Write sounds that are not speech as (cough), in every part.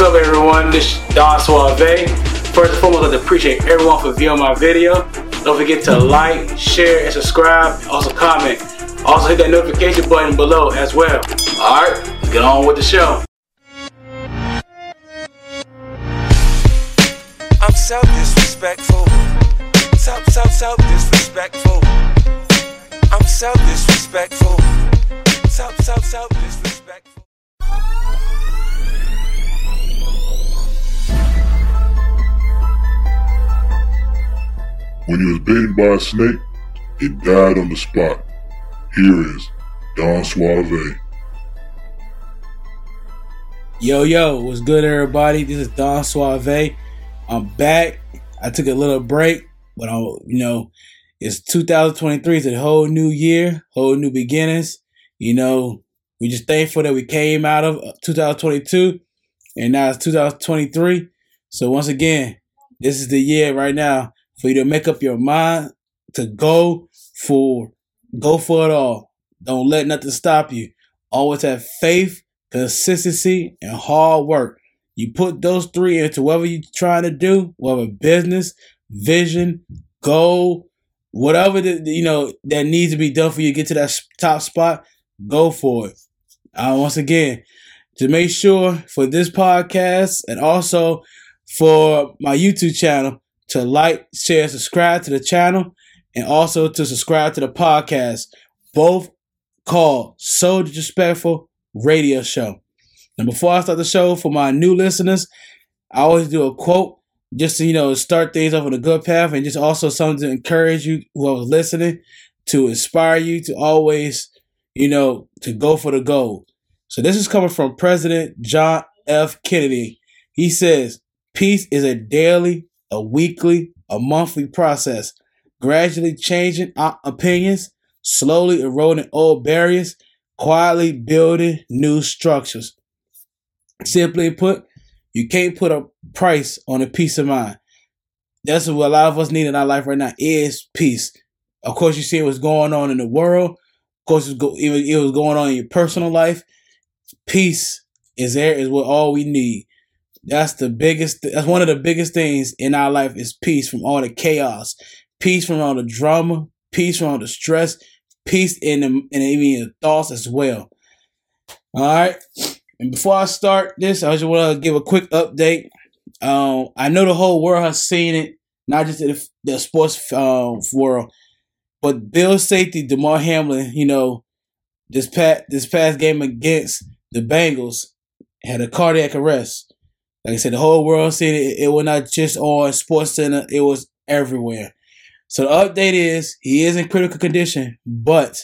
What's up, everyone? This is Don Suave. First and foremost, I'd appreciate everyone for viewing my video. Don't forget to like, share, and subscribe. Also, comment. Also, hit that notification button below as well. All right, let's get on with the show. I'm so disrespectful. So, so, so disrespectful. I'm so disrespectful. So, so, so disrespectful. When he was bitten by a snake, it died on the spot. Here is Don Suave. Yo, yo, what's good, everybody? This is Don Suave. I'm back. I took a little break, but I, you know, it's 2023. It's a whole new year, whole new beginnings. You know, we just thankful that we came out of 2022, and now it's 2023. So once again, this is the year right now for you to make up your mind to go for go for it all. Don't let nothing stop you. Always have faith, consistency, and hard work. You put those three into whatever you're trying to do, whatever business, vision, goal, whatever the, you know that needs to be done for you to get to that top spot. Go for it. Uh, once again, to make sure for this podcast and also for my YouTube channel to like, share, subscribe to the channel, and also to subscribe to the podcast. Both called So Disrespectful Radio Show. And before I start the show, for my new listeners, I always do a quote just to, you know, start things off on a good path and just also something to encourage you who are listening, to inspire you to always, you know, to go for the goal. So this is coming from President John F. Kennedy. He says, Peace is a daily, a weekly, a monthly process, gradually changing opinions, slowly eroding old barriers, quietly building new structures. Simply put, you can't put a price on a peace of mind. That's what a lot of us need in our life right now is peace. Of course, you see what's going on in the world. Of course, it was going on in your personal life. Peace is there is what all we need. That's the biggest. That's one of the biggest things in our life is peace from all the chaos, peace from all the drama, peace from all the stress, peace in the, in even your thoughts as well. All right. And before I start this, I just want to give a quick update. Um, I know the whole world has seen it, not just the, the sports um, world, but Bill safety Damar Hamlin. You know, this past this past game against the Bengals had a cardiac arrest. Like I said, the whole world seen it. It was not just on Sports Center; it was everywhere. So the update is he is in critical condition, but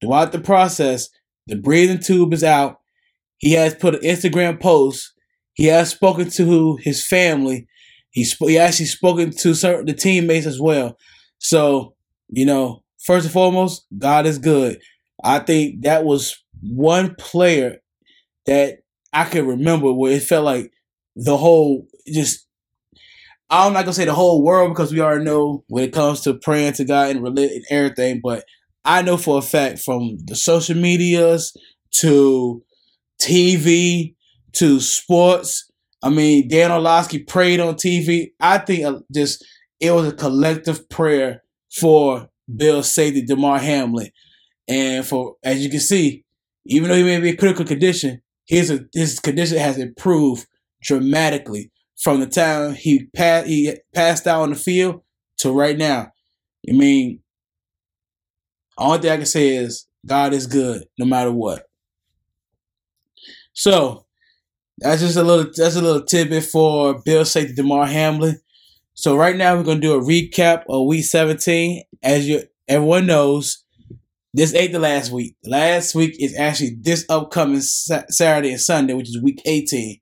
throughout the process, the breathing tube is out he has put an Instagram post. He has spoken to his family. He, sp- he actually spoken to certain the teammates as well. So, you know, first and foremost, God is good. I think that was one player that I can remember where it felt like the whole just I'm not gonna say the whole world because we already know when it comes to praying to God and religion and everything, but I know for a fact from the social medias to TV to sports. I mean, Dan Orlovsky prayed on TV. I think uh, just it was a collective prayer for Bill safety, Damar Hamlin, and for as you can see, even though he may be in critical condition, his his condition has improved dramatically from the time he passed he passed out on the field to right now. I mean, only thing I can say is God is good no matter what. So that's just a little that's a little tidbit for Bill safety Damar Hamlin. So right now we're gonna do a recap of week 17. As you everyone knows, this ain't the last week. Last week is actually this upcoming Saturday and Sunday, which is week 18.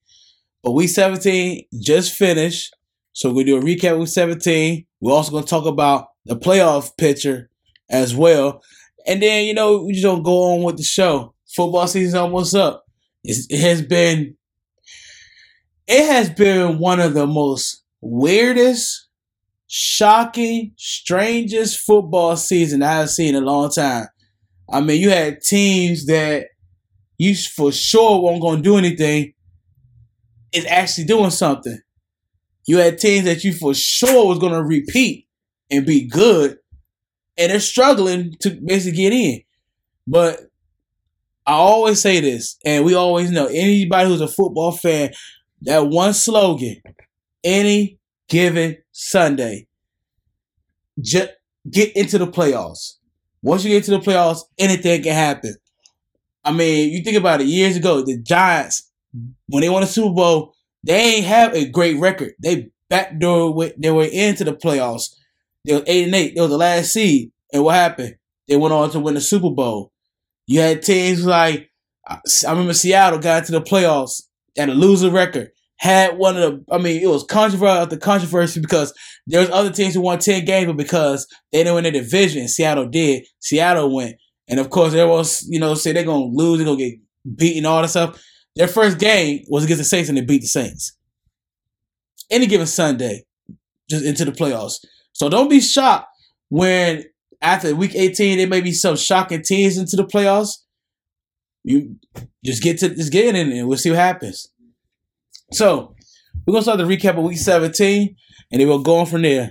But week 17 just finished. So we're gonna do a recap week 17. We're also gonna talk about the playoff picture as well. And then, you know, we just don't go on with the show. Football season's almost up. It's, it has been it has been one of the most weirdest, shocking, strangest football season I have seen in a long time. I mean, you had teams that you for sure weren't going to do anything, is actually doing something. You had teams that you for sure was going to repeat and be good, and they're struggling to basically get in. But I always say this, and we always know anybody who's a football fan, that one slogan, any given Sunday, just get into the playoffs. Once you get to the playoffs, anything can happen. I mean, you think about it. Years ago, the Giants, when they won the Super Bowl, they ain't have a great record. They backdoor their way into the playoffs. They were eight and eight. They were the last seed. And what happened? They went on to win the Super Bowl. You had teams like I remember Seattle got into the playoffs at a loser record. Had one of the, I mean, it was controversial after controversy because there was other teams who won ten games, but because they didn't win the division, Seattle did. Seattle went, and of course, everyone's you know say they're gonna lose, they're gonna get beaten, all that stuff. Their first game was against the Saints, and they beat the Saints. Any given Sunday, just into the playoffs. So don't be shocked when after week 18 there may be some shocking teams into the playoffs. You just get to just get in and we'll see what happens. So we're gonna start the recap of week 17 and then we'll go on from there.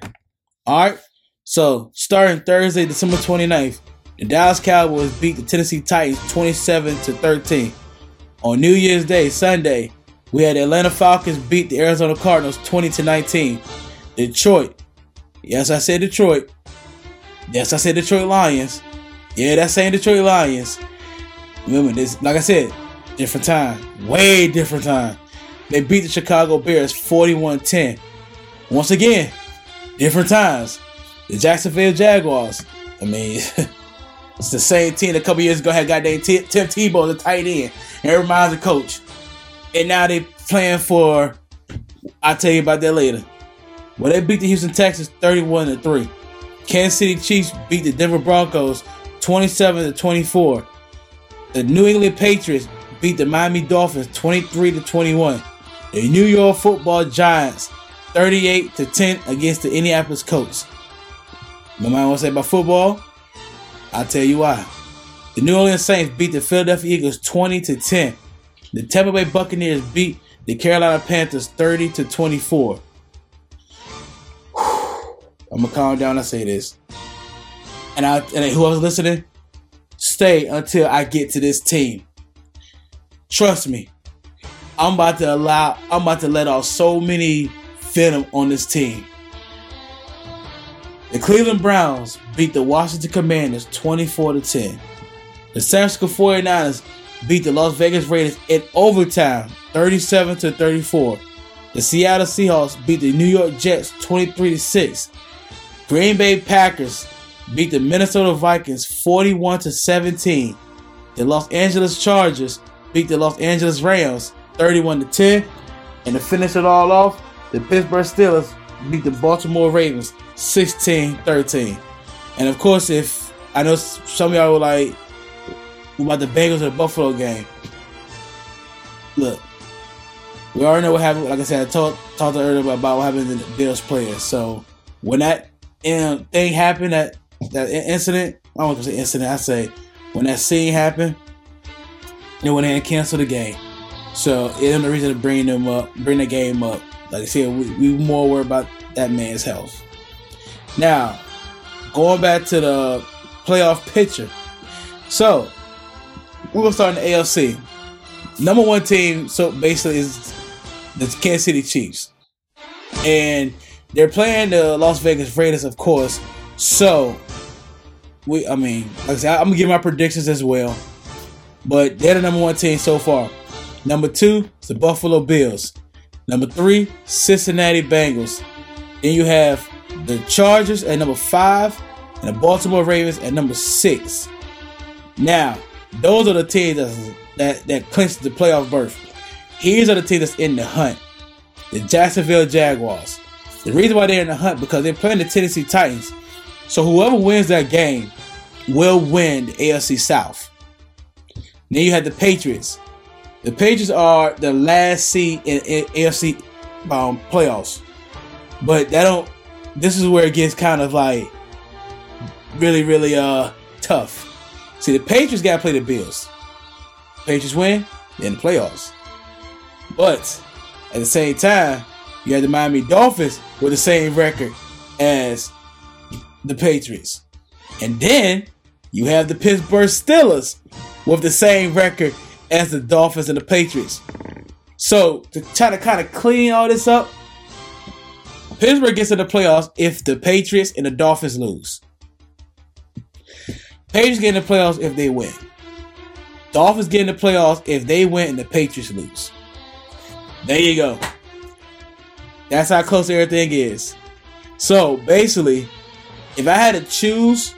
Alright. So starting Thursday, December 29th, the Dallas Cowboys beat the Tennessee Titans 27 to 13. On New Year's Day, Sunday, we had Atlanta Falcons beat the Arizona Cardinals 20 to 19. Detroit, yes, I said Detroit. Yes, I said Detroit Lions. Yeah, that's saying Detroit Lions. Remember this, like I said, different time, way different time. They beat the Chicago Bears 41-10. Once again, different times. The Jacksonville Jaguars. I mean, (laughs) it's the same team a couple years ago had goddamn Tim Tebow the tight end. And reminds the coach. And now they playing for I'll tell you about that later. Well, they beat the Houston Texans 31 to 3. Kansas City Chiefs beat the Denver Broncos 27 to 24. The New England Patriots beat the Miami Dolphins 23 to 21. The New York Football Giants 38 to 10 against the Indianapolis Colts. No matter what I say about football, I'll tell you why. The New Orleans Saints beat the Philadelphia Eagles 20 to 10. The Tampa Bay Buccaneers beat the Carolina Panthers 30 to 24. (sighs) I'm gonna calm down I say this. And I and who whoever's listening, stay until I get to this team. Trust me, I'm about to allow I'm about to let off so many venom on this team. The Cleveland Browns beat the Washington Commanders 24 to 10. The San Francisco 49ers beat the Las Vegas Raiders in overtime 37 to 34. The Seattle Seahawks beat the New York Jets 23 to 6. Green Bay Packers beat the Minnesota Vikings 41 to 17. The Los Angeles Chargers beat the Los Angeles Rams 31 to 10. And to finish it all off, the Pittsburgh Steelers beat the Baltimore Ravens 16-13. And of course, if I know some of y'all were like about the Bengals or the Buffalo game. Look, we already know what happened. Like I said, I talked talked earlier about what happened to the Bills players. So when that thing happened, that that incident, I don't want to say incident, I say when that scene happened, they went ahead and canceled the game. So it ain't no reason to bring them up, bring the game up. Like I said, we, we more worried about that man's health. Now, going back to the playoff picture. So we're gonna start in the AFC. Number one team, so basically is the Kansas City Chiefs. And they're playing the Las Vegas Raiders, of course. So, we, I mean, like I said, I'm gonna give my predictions as well. But they're the number one team so far. Number two is the Buffalo Bills. Number three, Cincinnati Bengals. Then you have the Chargers at number five, and the Baltimore Ravens at number six. Now, those are the teams that that, that clinched the playoff berth. Here's are the teams that's in the hunt: the Jacksonville Jaguars, the reason why they're in the hunt because they're playing the Tennessee Titans. So whoever wins that game will win the AFC South. Then you have the Patriots. The Patriots are the last seed in, AFC um, playoffs, but that don't. This is where it gets kind of like really, really uh tough. See, the Patriots got to play the Bills. Patriots win, in the playoffs. But At the same time, you have the Miami Dolphins with the same record as the Patriots. And then you have the Pittsburgh Steelers with the same record as the Dolphins and the Patriots. So to try to kind of clean all this up, Pittsburgh gets in the playoffs if the Patriots and the Dolphins lose. Patriots get in the playoffs if they win. Dolphins get in the playoffs if they win and the Patriots lose. There you go. That's how close everything is. So basically, if I had to choose,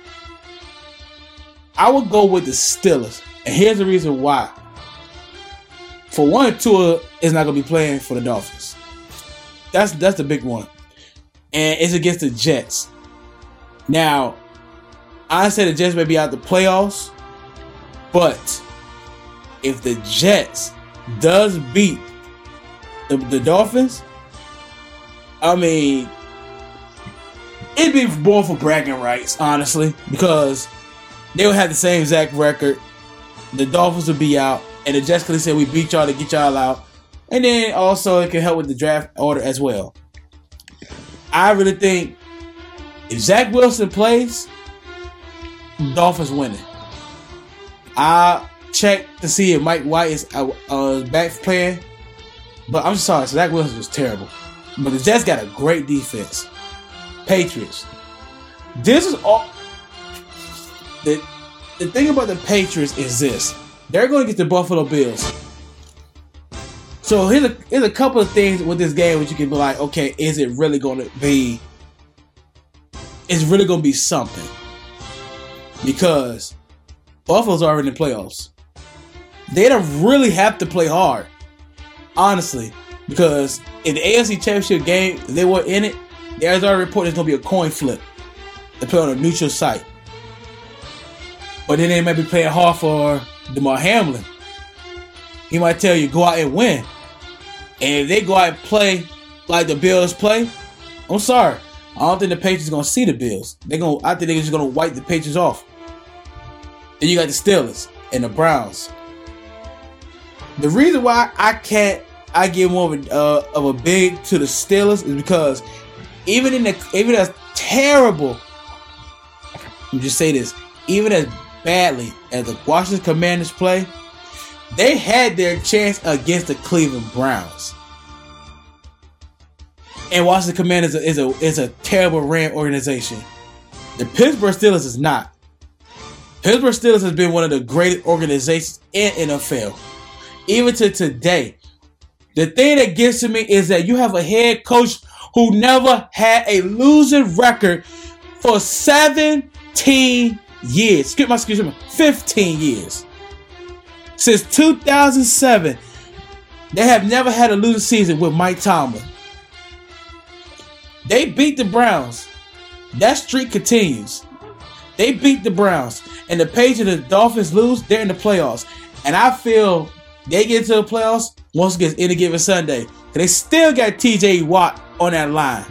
I would go with the Steelers. And here's the reason why. For one, Tua is not gonna be playing for the Dolphins. That's that's the big one. And it's against the Jets. Now, I said the Jets may be out the playoffs, but if the Jets does beat the, the Dolphins, I mean, it'd be more for bragging rights, honestly, because they would have the same exact record. The Dolphins would be out, and the Jets could say we beat y'all to get y'all out, and then also it can help with the draft order as well. I really think if Zach Wilson plays, Dolphins winning. I checked to see if Mike White is uh, uh, back playing, but I'm sorry, Zach Wilson was terrible. But the Jets got a great defense. Patriots. This is all. The, the thing about the Patriots is this: they're going to get the Buffalo Bills. So here's a here's a couple of things with this game which you can be like, okay, is it really going to be? It's really going to be something because Buffalo's already in the playoffs. They don't really have to play hard, honestly, because in the AFC Championship game, they were in it. There's already report there's gonna be a coin flip. They play on a neutral site, but then they might be playing hard for Damar Hamlin. He might tell you go out and win, and if they go out and play like the Bills play, I'm sorry. I don't think the Patriots gonna see the Bills. They gonna. I think they're just gonna wipe the Patriots off. Then you got the Steelers and the Browns. The reason why I can't I give more of a, uh, of a big to the Steelers is because even in the even as terrible, me just say this, even as badly as the Washington Commanders play, they had their chance against the Cleveland Browns. And Washington Commanders is a is a terrible ran organization. The Pittsburgh Steelers is not. Pittsburgh Steelers has been one of the greatest organizations in NFL. Even to today. The thing that gets to me is that you have a head coach who never had a losing record for 17 years. Skip my excuse me, 15 years. Since 2007, they have never had a losing season with Mike Tomlin. They beat the Browns. That streak continues. They beat the Browns. And the page of the Dolphins lose, they're in the playoffs. And I feel they get to the playoffs once again any given Sunday. They still got TJ Watt on that line.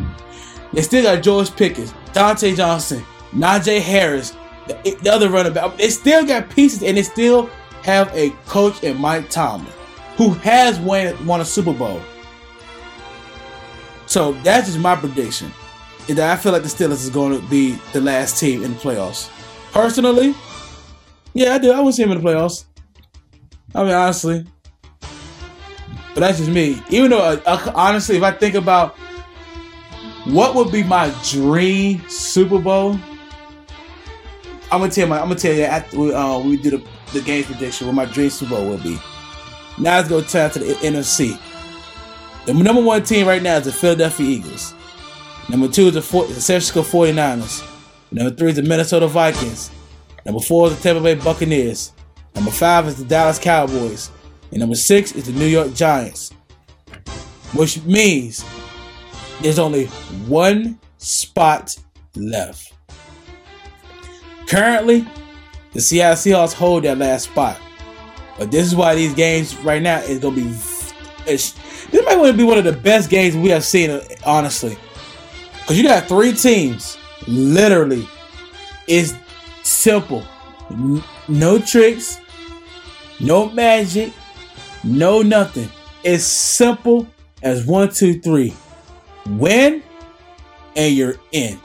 They still got George Pickens, Diontae Johnson, Najee Harris, the, the other running back. They still got pieces and they still have a coach in Mike Tomlin who has won, won a Super Bowl. So that's just my prediction. Is that I feel like the Steelers is going to be the last team in the playoffs. Personally, yeah, I do. I would see him in the playoffs. I mean, honestly, but that's just me. Even though, uh, uh, honestly, if I think about what would be my dream Super Bowl, I'm gonna tell my, I'm gonna tell you after uh, we do the, the game prediction what my dream Super Bowl would be. Now let's go turn to the NFC. The number one team right now is the Philadelphia Eagles. Number two is the, four, the San Francisco 49ers. Number three is the Minnesota Vikings. Number four is the Tampa Bay Buccaneers. Number five is the Dallas Cowboys. And number six is the New York Giants. Which means there's only one spot left. Currently, the Seattle Seahawks hold that last spot. But this is why these games right now is to be. this might want to be one of the best games we have seen, honestly. Because you got three teams. Literally. It's simple. No tricks. No magic. No nothing. It's simple as one, two, three. Win, and you're in.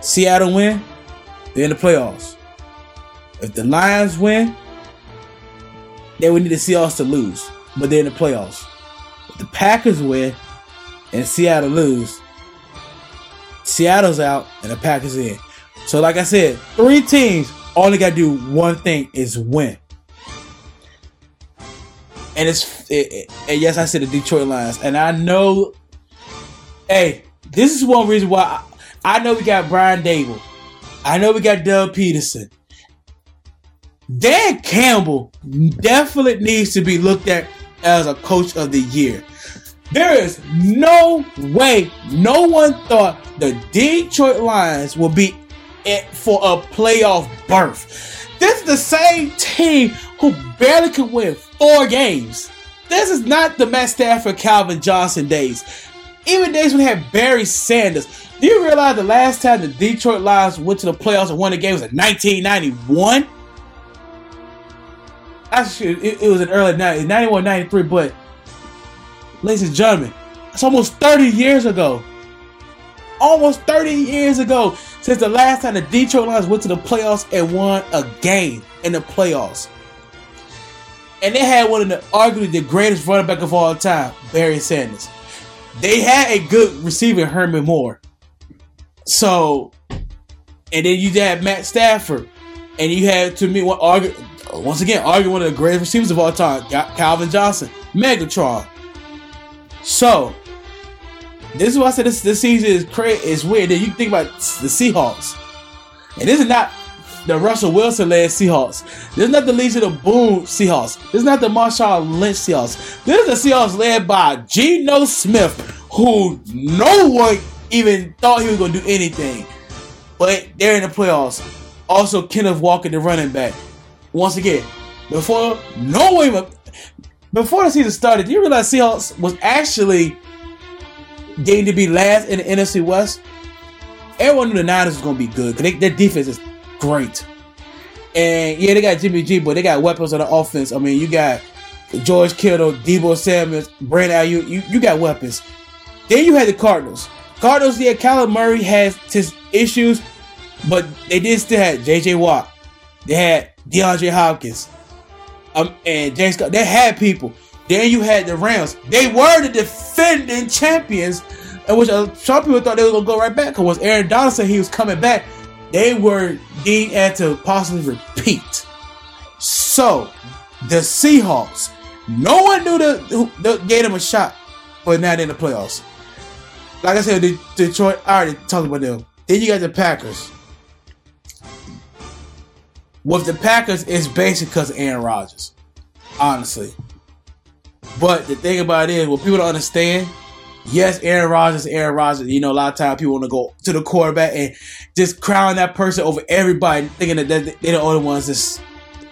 Seattle win, they're in the playoffs. If the Lions win, they would need the Seahawks to lose, but they're in the playoffs. If the Packers win and Seattle lose, Seattle's out and the Packers in. So, like I said, three teams only got to do one thing is win. And it's it, it- and yes, I said the Detroit Lions, and I know. Hey, this is one reason why I, I know we got Brian Daboll. I know we got Doug Pederson. Dan Campbell definitely needs to be looked at as a coach of the year. There is no way no one thought the Detroit Lions will be it for a playoff berth. This is the same team who barely could win four games. This is not the Matt Stafford, Calvin Johnson days. Even days when they had Barry Sanders. Do you realize the last time the Detroit Lions went to the playoffs and won a game was in 1991? Actually, it, it was in early 90s, 91, 93, but ladies and gentlemen, it's almost 30 years ago. Almost 30 years ago since the last time the Detroit Lions went to the playoffs and won a game in the playoffs. And they had one of the arguably the greatest running back of all time, Barry Sanders. They had a good receiver, Herman Moore. So, and then you had Matt Stafford, and you had to me one argue once again argue one of the greatest receivers of all time, Calvin Johnson, Megatron. So, this is why I said this this season is crazy. It's weird. Then you think about the Seahawks, and this is not the Russell Wilson led Seahawks. This is not the Legion of Boom Seahawks. This is not the Marshawn Lynch Seahawks. This is the Seahawks led by Geno Smith, who no one even thought he was going to do anything. But they're in the playoffs. Also, Kenneth Walker, the running back. Once again, before no one before the season started, do you realize Seahawks was actually getting to be last in the NFC West? Everyone knew the Niners was going to be good because their defense is great. And yeah, they got Jimmy G, but they got weapons on the offense. I mean, you got George Kittle, Deebo Samuels, Brandon Aiyuk. You, you got weapons. Then you had the Cardinals. Cardinals, yeah, Kyler Murray has his issues, but they did still have J.J. Watt. They had DeAndre Hopkins. Um, and James Scott. They had people. Then you had the Rams. They were the defending champions, and which some people thought they were gonna go right back. Cause was Aaron Donald said he was coming back. They were deemed and to possibly repeat. So the Seahawks, no one knew the, the gave them a shot, but they're in the playoffs. Like I said, the, Detroit. I already talked about them. Then you got the Packers. With the Packers, it's basically because of Aaron Rodgers, honestly. But the thing about it is, what people don't understand, yes, Aaron Rodgers, Aaron Rodgers. You know, a lot of times people want to go to the quarterback and just crown that person over everybody, thinking that they're the only ones that's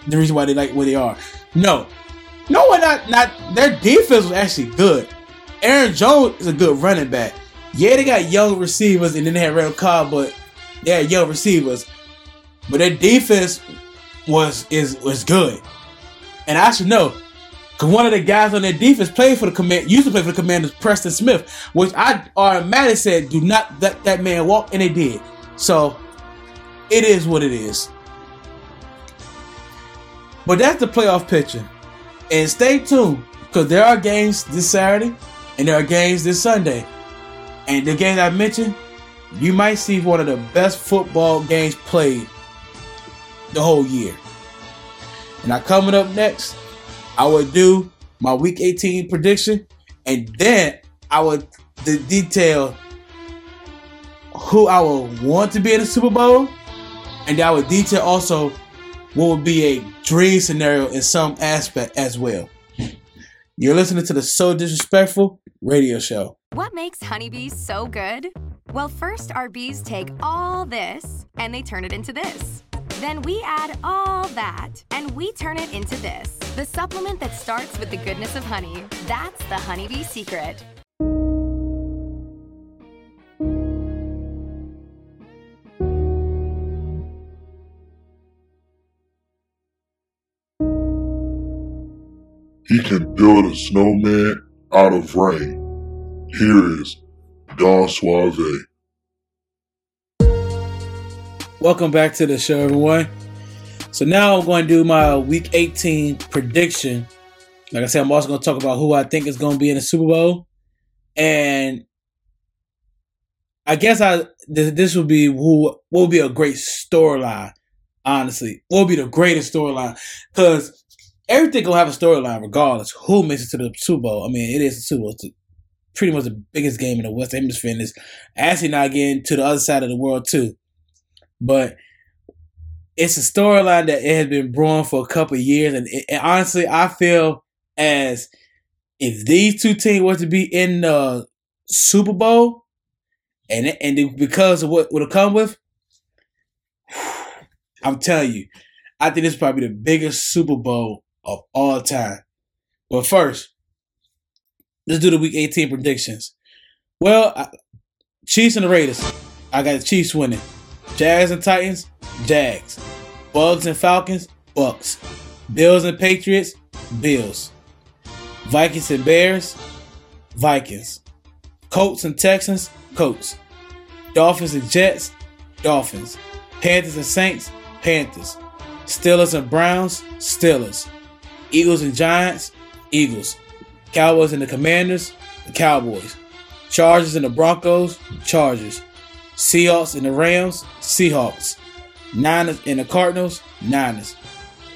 the reason why they like where they are. No, no one not not their defense was actually good. Aaron Jones is a good running back. Yeah, they got young receivers and then they had Randall Cobb, but they had young receivers. But their defense was is was good. And I should know. Cause one of the guys on their defense played for the command used to play for the commanders, Preston Smith, which I automatically said do not let that man walk, and they did. So it is what it is. But that's the playoff picture. And stay tuned, because there are games this Saturday and there are games this Sunday. And the games I mentioned, you might see one of the best football games played the whole year. And now coming up next, I would do my week 18 prediction, and then I would de- detail who I would want to be in the Super Bowl, and I would detail also what would be a dream scenario in some aspect as well. You're listening to the So Disrespectful radio show. What makes honeybees so good? Well, first, our bees take all this and they turn it into this. Then we add all that and we turn it into this the supplement that starts with the goodness of honey. That's the honeybee secret. he can build a snowman out of rain. Here is Don Suave. Welcome back to the show, everyone. So now I'm going to do my Week 18 prediction. Like I said, I'm also going to talk about who I think is going to be in the Super Bowl, and I guess I th- this will be who would be a great storyline. Honestly, will be the greatest storyline? Because everything gonna have a storyline regardless who makes it to the Super Bowl. I mean, it is the Super Bowl. Pretty much the biggest game in the West Hemisphere. And it's actually not getting to the other side of the world too. But it's a storyline that it has been brewing for a couple years, and, it, honestly, I feel as if these two teams were to be in the Super Bowl, and and because of what would have come with, (sighs) I'm telling you, I think this is probably the biggest Super Bowl of all time. But first, let's do the Week 18 predictions. Well, I, Chiefs and the Raiders. I got the Chiefs winning. Jags and Titans. Jags. Bugs and Falcons. Bucks. Bills and Patriots. Bills. Vikings and Bears. Vikings. Colts and Texans. Colts. Dolphins and Jets. Dolphins. Panthers and Saints. Panthers. Steelers and Browns. Steelers. Eagles and Giants. Eagles. Cowboys and the Commanders. The Cowboys. Chargers and the Broncos. Chargers. Seahawks and the Rams. Seahawks. Niners and the Cardinals. Niners.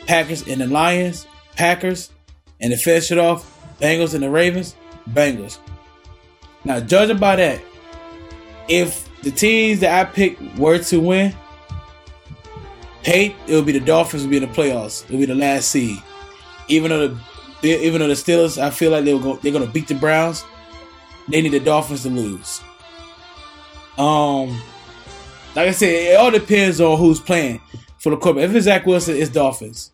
Packers and the Lions. Packers. And to finish it off, Bengals and the Ravens. Bengals. Now, judging by that, if the teams that I picked were to win, Pate, it would be the Dolphins would be in the playoffs. It would be the last seed. Even though the even though the Steelers, I feel like they will go, they're gonna beat the Browns. They need the Dolphins to lose. Um, like I said, it all depends on who's playing for the quarterback. If it's Zach Wilson, it's Dolphins.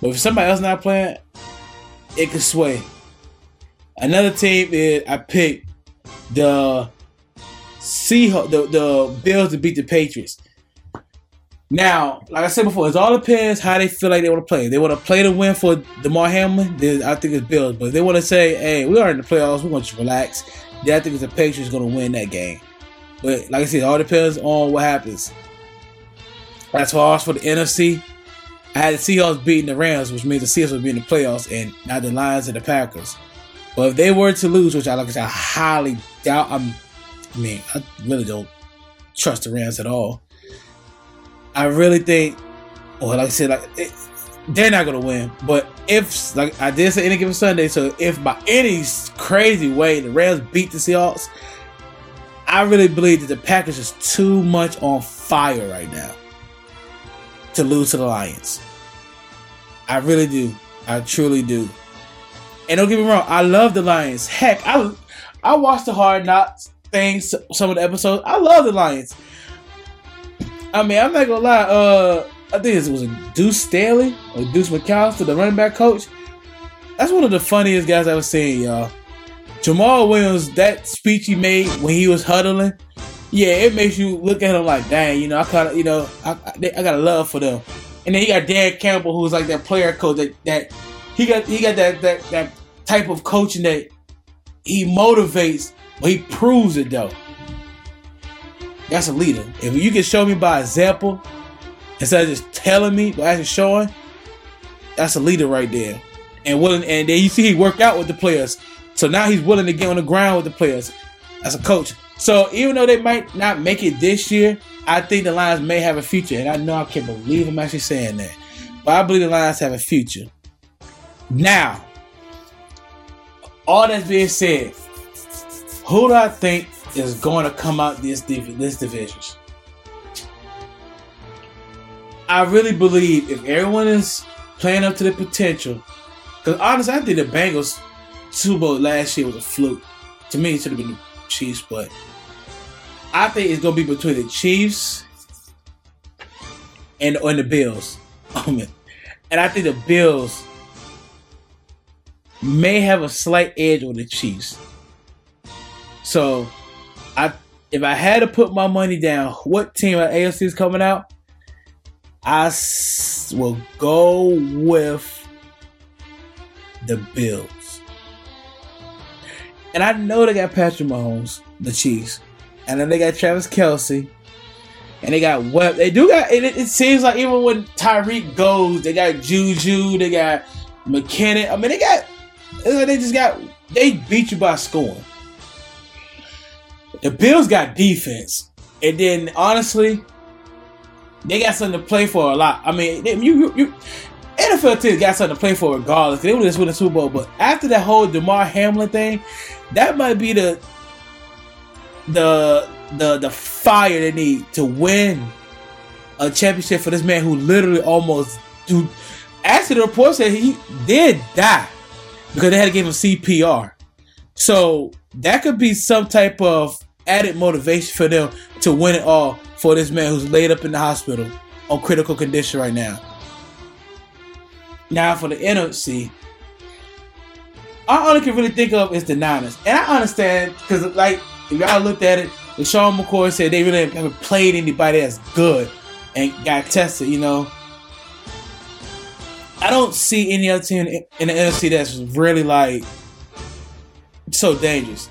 But if somebody else not playing, it could sway. Another team is I picked the Seahawks, the, the Bills to beat the Patriots. Now, like I said before, it all depends how they feel like they want to play. They want to play to win for Damar Hamlin, then I think it's Bills. But if they want to say, hey, we are in the playoffs, we want you to relax, then I think it's the Patriots going to win that game. But like I said, it all depends on what happens. As far as for the NFC, I had the Seahawks beating the Rams, which means the Seahawks would be in the playoffs, and not the Lions and the Packers. But if they were to lose, which I like I said, I highly doubt, I'm, I mean, I really don't trust the Rams at all. I really think, well, like I said, like it, they're not gonna win. But if, like I did say, any given Sunday, so if by any crazy way the Rams beat the Seahawks, I really believe that the Packers is too much on fire right now to lose to the Lions. I really do. I truly do. And don't get me wrong, I love the Lions. Heck, I I watched the Hard Knocks things, some of the episodes. I love the Lions. I mean, I'm not gonna lie. Uh, I think it was a Deuce Staley or Deuce McAllister, the running back coach. That's one of the funniest guys I've ever seen, y'all. Jamaal Williams, that speech he made when he was huddling, yeah, it makes you look at him like, dang, you know, I kind of, you know, I, I, I got a love for them. And then he got Dan Campbell, who's like that player coach that that he got he got that that that type of coaching that he motivates, but he proves it though. That's a leader. If you can show me by example instead of just telling me, but actually showing, that's a leader right there. And and then you see he work out with the players. So now he's willing to get on the ground with the players as a coach. So even though they might not make it this year, I think the Lions may have a future. And I know I can't believe I'm actually saying that. But I believe the Lions have a future. Now, all that's being said, who do I think is going to come out this div- this division? I really believe if everyone is playing up to the potential, because honestly, I think the Bengals Super Bowl last year was a fluke. To me, it should have been the Chiefs, but I think it's gonna be between the Chiefs and and the Bills. (laughs) Oh and I think the Bills may have a slight edge on the Chiefs. So, I if I had to put my money down, what team at AFC is coming out? I s- will go with the Bills. And I know they got Patrick Mahomes, the Chiefs, and then they got Travis Kelce, and they got Webb. They do got. It, it seems like even when Tyreek goes, they got Juju, they got McKinnon. I mean, they got. They just got. They beat you by scoring. The Bills got defense, and then honestly, they got something to play for a lot. I mean, you, you, you NFL teams got something to play for regardless. They would just win the Super Bowl, but after that whole Damar Hamlin thing, that might be the the the the fire they need to win a championship for this man who literally almost dude. Actually, the report said he did die because they had to give him CPR. So that could be some type of added motivation for them to win it all for this man who's laid up in the hospital on critical condition right now. Now for the NFC, all I only can really think of is the Niners, and I understand because like if y'all looked at it, Sean McCoy said they really haven't played anybody that's good and got tested. You know, I don't see any other team in the NFC that's really like so dangerous.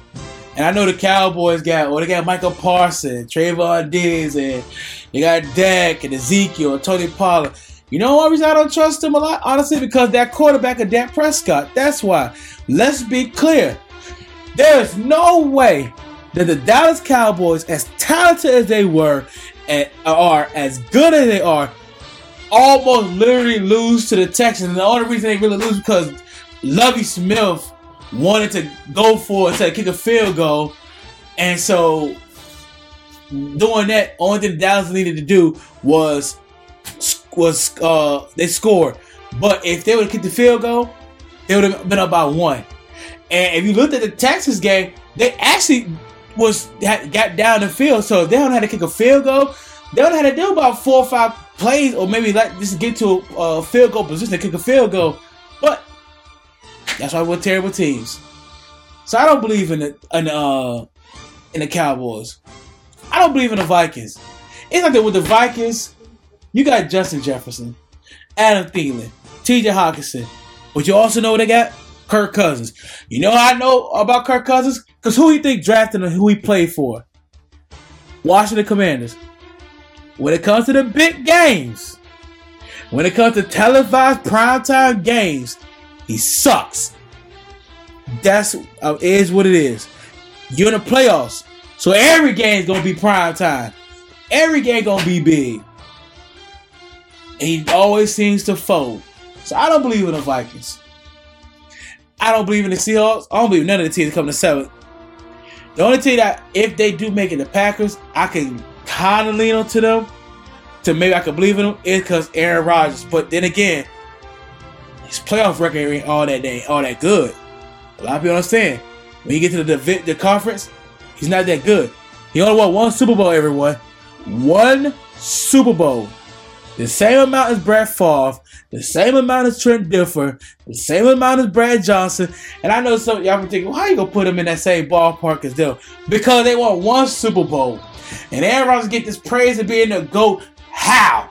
And I know the Cowboys got, well, they got Michael Parsons, Trevon Diggs, and they got Dak and Ezekiel and Tony Pollard. You know why I don't trust them a lot? Honestly, because that quarterback of Dak Prescott. That's why. Let's be clear. There's no way that the Dallas Cowboys, as talented as they were and are as good as they are, almost literally lose to the Texans. And the only reason they really lose because Lovie Smith wanted to go for it to kick a field goal, and so doing that, only thing Dallas needed to do was was uh they scored. But if they would have kicked the field goal, they would have been up by one. And if you looked at the Texas game, they actually was got down the field. So if they don't have to kick a field goal, they don't to do about four or five plays, or maybe like just get to a, field goal position to kick a field goal. But that's why we're terrible teams. So I don't believe in the in, uh in the Cowboys. I don't believe in the Vikings. It's like that with the Vikings. You got Justin Jefferson, Adam Thielen, T.J. Hockenson, but you also know what they got? Kirk Cousins. You know I know about Kirk Cousins? Because who you think drafted him who he played for? Washington Commanders. When it comes to the big games, when it comes to televised primetime games, he sucks. That's uh, is what it is. You're in the playoffs, so every game is gonna be prime time. Every game gonna be big, and he always seems to fold. So I don't believe in the Vikings. I don't believe in the Seahawks. I don't believe none of the teams coming to seventh. The only team that, if they do make it, the Packers, I can kind of lean onto them to maybe I could believe in them is because Aaron Rodgers. But then again, his playoff record ain't all that day, all that good. A lot of people understand. When you get to the the conference, he's not that good. He only won one Super Bowl, everyone. One Super Bowl. The same amount as Brett Favre, the same amount as Trent Dilfer, the same amount as Brad Johnson. And I know some y'all be thinking, why you gonna put them in that same ballpark as them? Because they won one Super Bowl. And Aaron Rodgers get this praise of being the GOAT. How?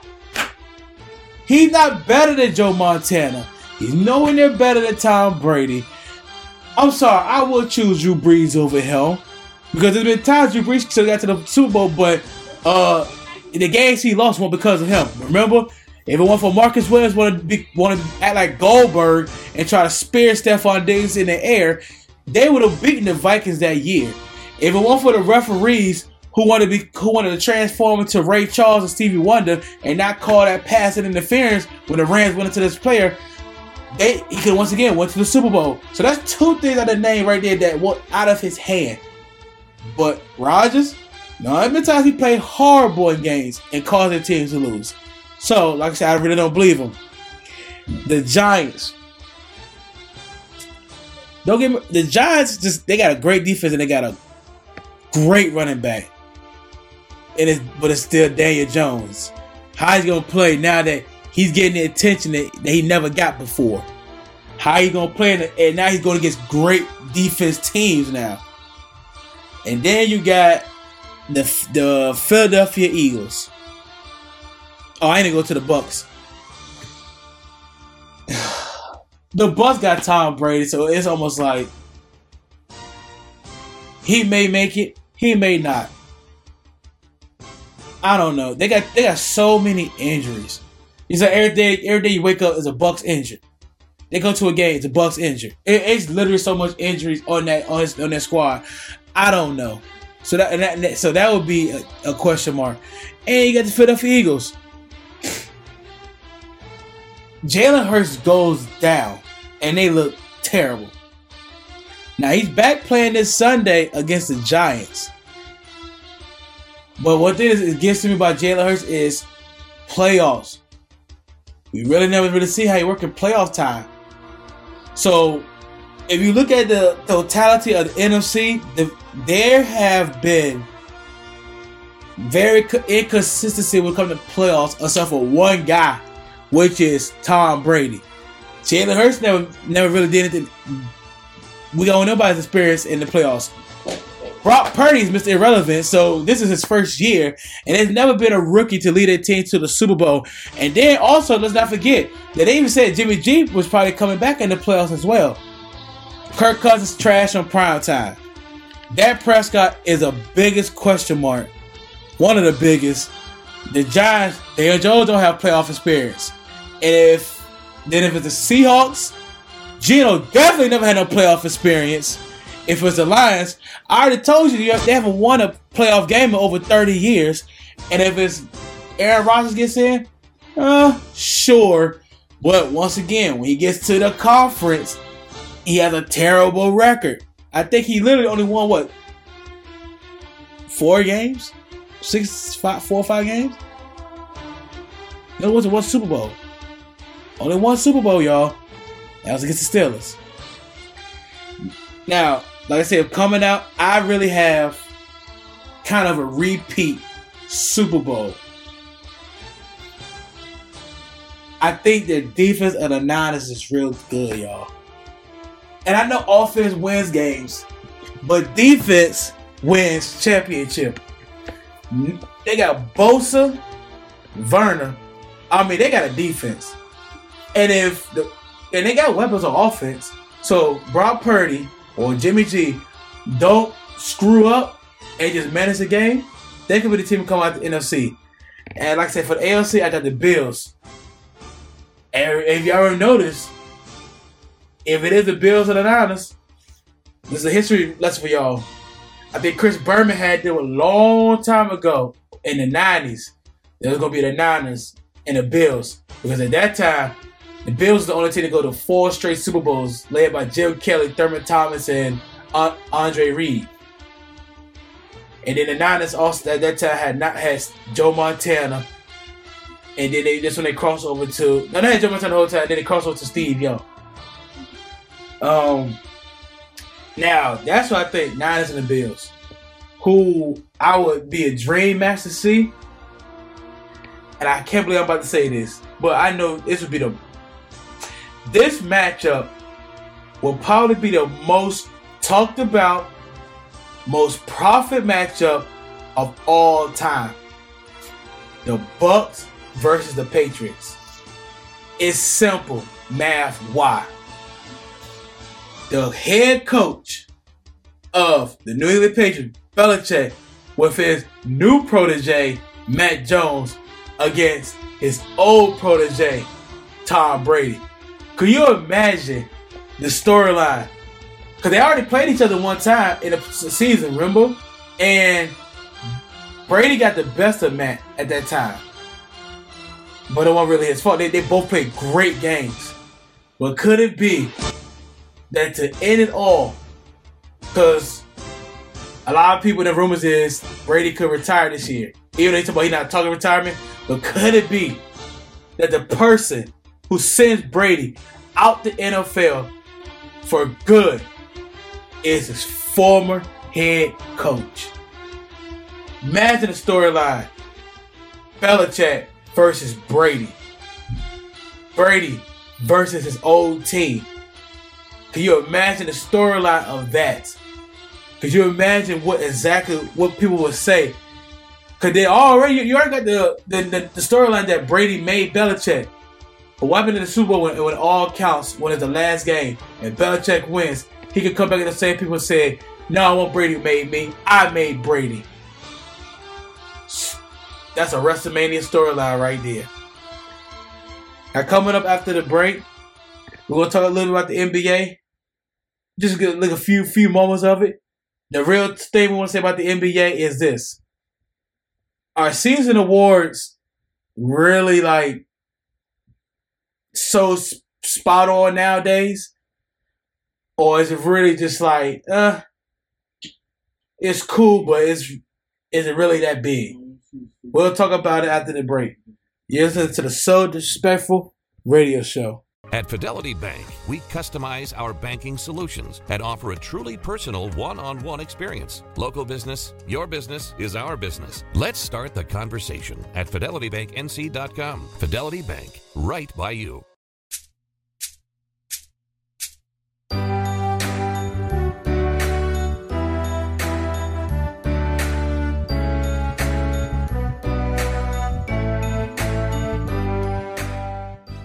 He's not better than Joe Montana. He's nowhere near better than Tom Brady. I'm sorry, I will choose Drew Brees over him. Because there's been times Drew Brees have got to the Super Bowl, but uh the games he lost one because of him. Remember? If it weren't for Marcus Williams want to be want to act like Goldberg and try to spear Stefon Diggs in the air, they would have beaten the Vikings that year. If it weren't for the referees who wanted to be who wanted to transform into Ray Charles and Stevie Wonder and not call that passing interference when the Rams went into this player, they he could once again went to the Super Bowl. So that's two things out of the name right there that went out of his hand. But Rodgers, no, every time he played horrible in games and causing teams to lose. So, like I said, I really don't believe him. The Giants. Don't get me. The Giants just they got a great defense and they got a great running back. And it's but it's still Daniel Jones. How he's gonna play now that he's getting the attention that, that he never got before? How he gonna play? The, and now he's going against great defense teams now. And then you got the the Philadelphia Eagles. Oh, I ain't gonna go to the Bucks. (sighs) the Bucks got Tom Brady, so it's almost like he may make it, he may not. I don't know. They got they got so many injuries. It's like every day, every day you wake up is a Bucks injured. They go to a game, it's a Bucks injured. It, it's literally so much injuries on that on, his, on that squad. I don't know. So that, that so that would be a, a question mark. And you got the Philadelphia Eagles. (sniffs) Jalen Hurts goes down, and they look terrible. Now he's back playing this Sunday against the Giants. But what this gets to me about Jalen Hurts is playoffs. We really never really see how he work in playoff time. So if you look at the totality of the NFC, the, there have been very inconsistency when it comes to playoffs, except for one guy, which is Tom Brady. Jalen Hurts never never really did anything. We don't know about his experience in the playoffs. Brock Purdy's Mr. Irrelevant, so this is his first year, and there's never been a rookie to lead a team to the Super Bowl. And then also, let's not forget that they even said Jimmy G was probably coming back in the playoffs as well. Kirk Cousins trash on prime time. Dak Prescott is a biggest question mark. One of the biggest. The Giants, Jones don't have playoff experience. And if then if it's the Seahawks, Geno definitely never had no playoff experience. If it's the Lions, I already told you they haven't won a playoff game in over 30 years. And if it's Aaron Rodgers gets in, uh, sure. But once again, when he gets to the conference, he has a terrible record. I think he literally only won what? Four games? Six, five, four or five games? No, wasn't one Super Bowl. Only one Super Bowl, y'all. That was against the Steelers. Now, like I said, coming out, I really have kind of a repeat Super Bowl. I think the defense of the Niners is real good, y'all. And I know offense wins games, but defense wins championship. They got Bosa, Warner. I mean, they got a defense. And if the and they got weapons on offense. So Brock Purdy or Jimmy G don't screw up and just manage the game, they could be the team to come out the NFC. And like I said, for the AFC, I got the Bills. And if you already noticed, if it is the Bills or the Niners, this is a history lesson for y'all. I think Chris Berman had them a long time ago in the 90s. There was going to be the Niners and the Bills. Because at that time, the Bills was the only team to go to four straight Super Bowls, led by Jim Kelly, Thurman Thomas, and uh, Andre Reed. And then the Niners also at that time had not had Joe Montana. And then they just when they crossed over to no, they had Joe Montana the whole time. Then they crossed over to Steve Young. Um, now that's what I think Niners and the Bills, who I would be a dream match to see. And I can't believe I'm about to say this, but I know this would be the this matchup will probably be the most talked about, most profit matchup of all time. The Bucs versus the Patriots. It's simple math. Why? The head coach of the New England Patriots, Belichick, with his new protege, Mac Jones, against his old protege, Tom Brady. Could you imagine the storyline? Because they already played each other one time in a season, remember? And Brady got the best of Mac at that time. But it wasn't really his fault. They, they both played great games. But could it be that to end it all, because a lot of people, the rumors is Brady could retire this year. Even they talk about he's not talking retirement, but could it be that the person who sends Brady out the NFL for good is his former head coach. Imagine the storyline Belichick versus Brady. Brady versus his old team. Can you imagine the storyline of that? Can you imagine what exactly what people would say? Cause they already you already got the the, the, the storyline that Brady made Belichick. But what happened in the Super Bowl when, when all counts, when it's the last game, and Belichick wins, he could come back and the same people say, no, I want Brady made me. I made Brady. That's a WrestleMania storyline right there. Now, coming up after the break, we're gonna talk a little bit about the NBA. Just get like a few few moments of it. The real thing we want to say about the NBA is this: Our season awards really like so spot on nowadays, or is it really just like, uh, it's cool, but it's is it really that big? We'll talk about it after the break. You're listening to the So Disrespectful radio show. At Fidelity Bank, we customize our banking solutions and offer a truly personal one on one experience. Local business, your business is our business. Let's start the conversation at fidelitybanknc.com. Fidelity Bank, right by you.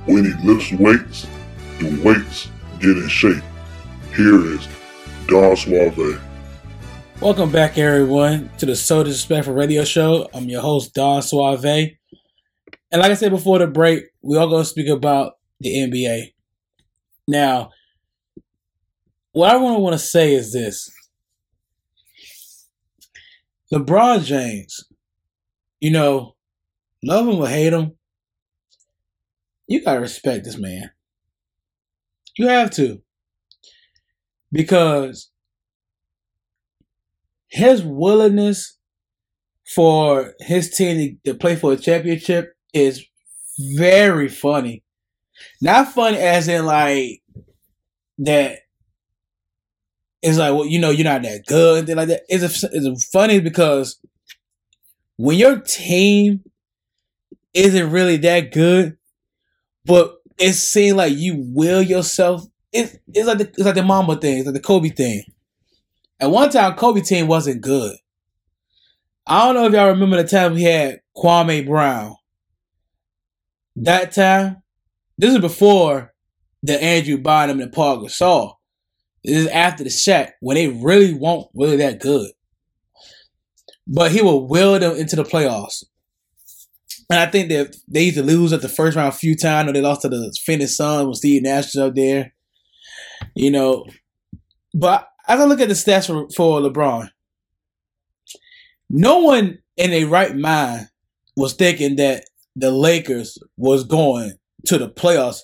When he lifts weights, the weights get in shape. Here is Don Suave. Welcome back, everyone, to the So Disrespectful Radio Show. I'm your host, Don Suave. And like I said before the break, we all going to speak about the NBA. Now, what I to want to say is this: LeBron James, you know, love him or hate him, you gotta respect this man. You have to. Because his willingness for his team to, to play for a championship is very funny. Not funny as in like that it's like, well, you know, you're not that good, and like that. It's, a, it's funny because when your team isn't really that good, but it seems like you will yourself. It, it's like the, it's like the Mamba thing. It's like the Kobe thing. At one time, Kobe team wasn't good. I don't know if y'all remember the time we had Kwame Brown. That time, this is before the Andrew Bynum and Paul Gasol. This is after the Shaq when they really weren't really that good. But he will will them into the playoffs. And I think that they used to lose at the first round a few times, or they lost to the Phoenix Suns when Steve Nash up there. You know, but as I look at the stats for, for LeBron, no one in a right mind was thinking that the Lakers was going to the playoffs,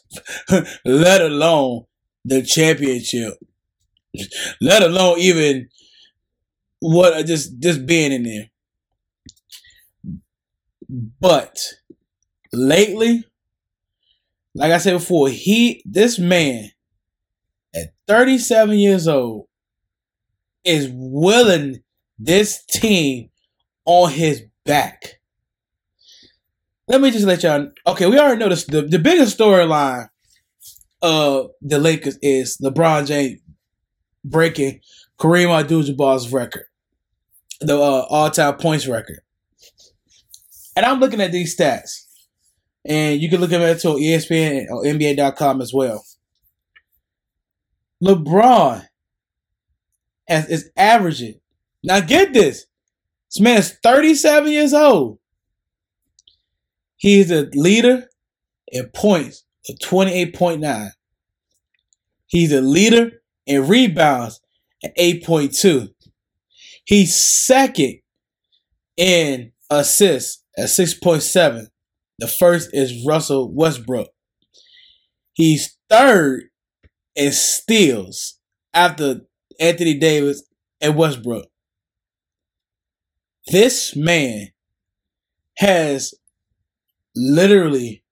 (laughs) let alone the championship, let alone even what just just being in there. But lately, like I said before, he this man at 37 years old is willing this team on his back. Let me just let y'all okay, we already this the, the biggest storyline of the Lakers is LeBron James breaking Kareem Abdul-Jabbar's record, the uh, all-time points record. And I'm looking at these stats. And you can look at it on ESPN or NBA.com as well. LeBron is averaging. Now get this. This man is 37 years old. He's a leader in points of 28.9. He's a leader in rebounds at 8.2. He's second in assists at 6.7. The first is Russell Westbrook. He's third in steals after Anthony Davis and Westbrook. This man has literally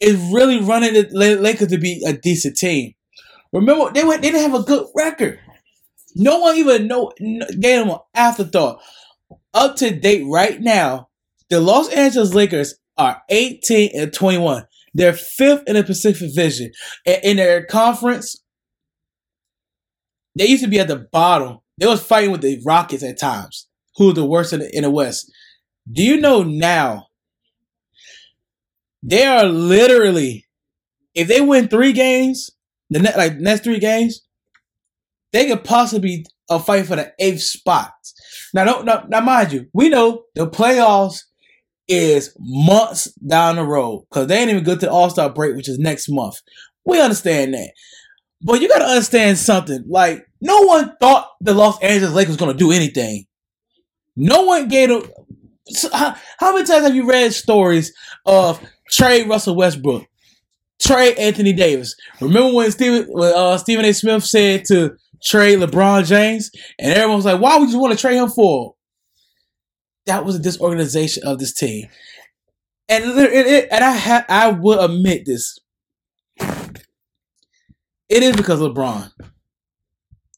is really running the Lakers to be a decent team. Remember, they went they didn't have a good record. No one even know gave them an afterthought up to date right now, the Los Angeles Lakers are 18 and 21. They're fifth in the Pacific Division. In their conference, they used to be at the bottom. They was fighting with the Rockets at times, who are the worst in the, in the West. Do you know now They are literally, if they win three games, the ne- like next three games, they could possibly a fight for the eighth spot. Now, don't now, now mind you, we know the playoffs is months down the road because they ain't even good to the All Star break, which is next month. We understand that, but you got to understand something. Like no one thought the Los Angeles Lakers was going to do anything. No one gave them. How, how many times have you read stories of trade Russell Westbrook, trade Anthony Davis? Remember when Stephen when, uh, Stephen A. Smith said to trade LeBron James, and everyone was like, "Why would you want to trade him for?" That was a disorganization of this team, and it, it, and I ha- I will admit this. It is because LeBron.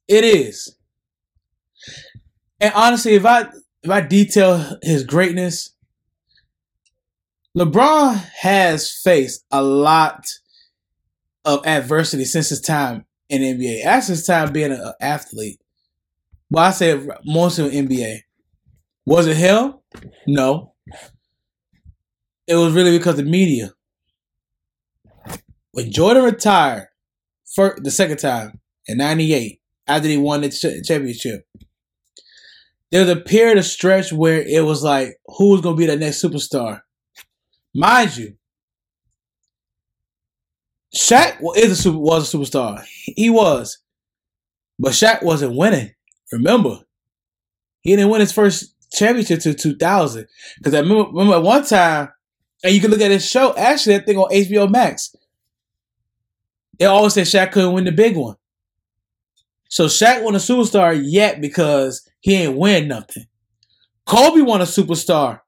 It is. And honestly, if I if I detail his greatness, LeBron has faced a lot of adversity since his time in NBA. As his time being an athlete. Well, I said most of NBA. Was it hell? No. It was really because of media. When Jordan retired for the second time in '98, after he won the ch- championship, there was a period of stretch where it was like, who was going to be the next superstar? Mind you, Shaq is a super, was a superstar. He was, but Shaq wasn't winning. Remember, he didn't win his first championship till 2000. Because I remember, remember at one time, and you can look at his show. Actually, that thing on HBO Max. They always said Shaq couldn't win the big one. So Shaq won a superstar yet because he ain't win nothing. Kobe won a superstar.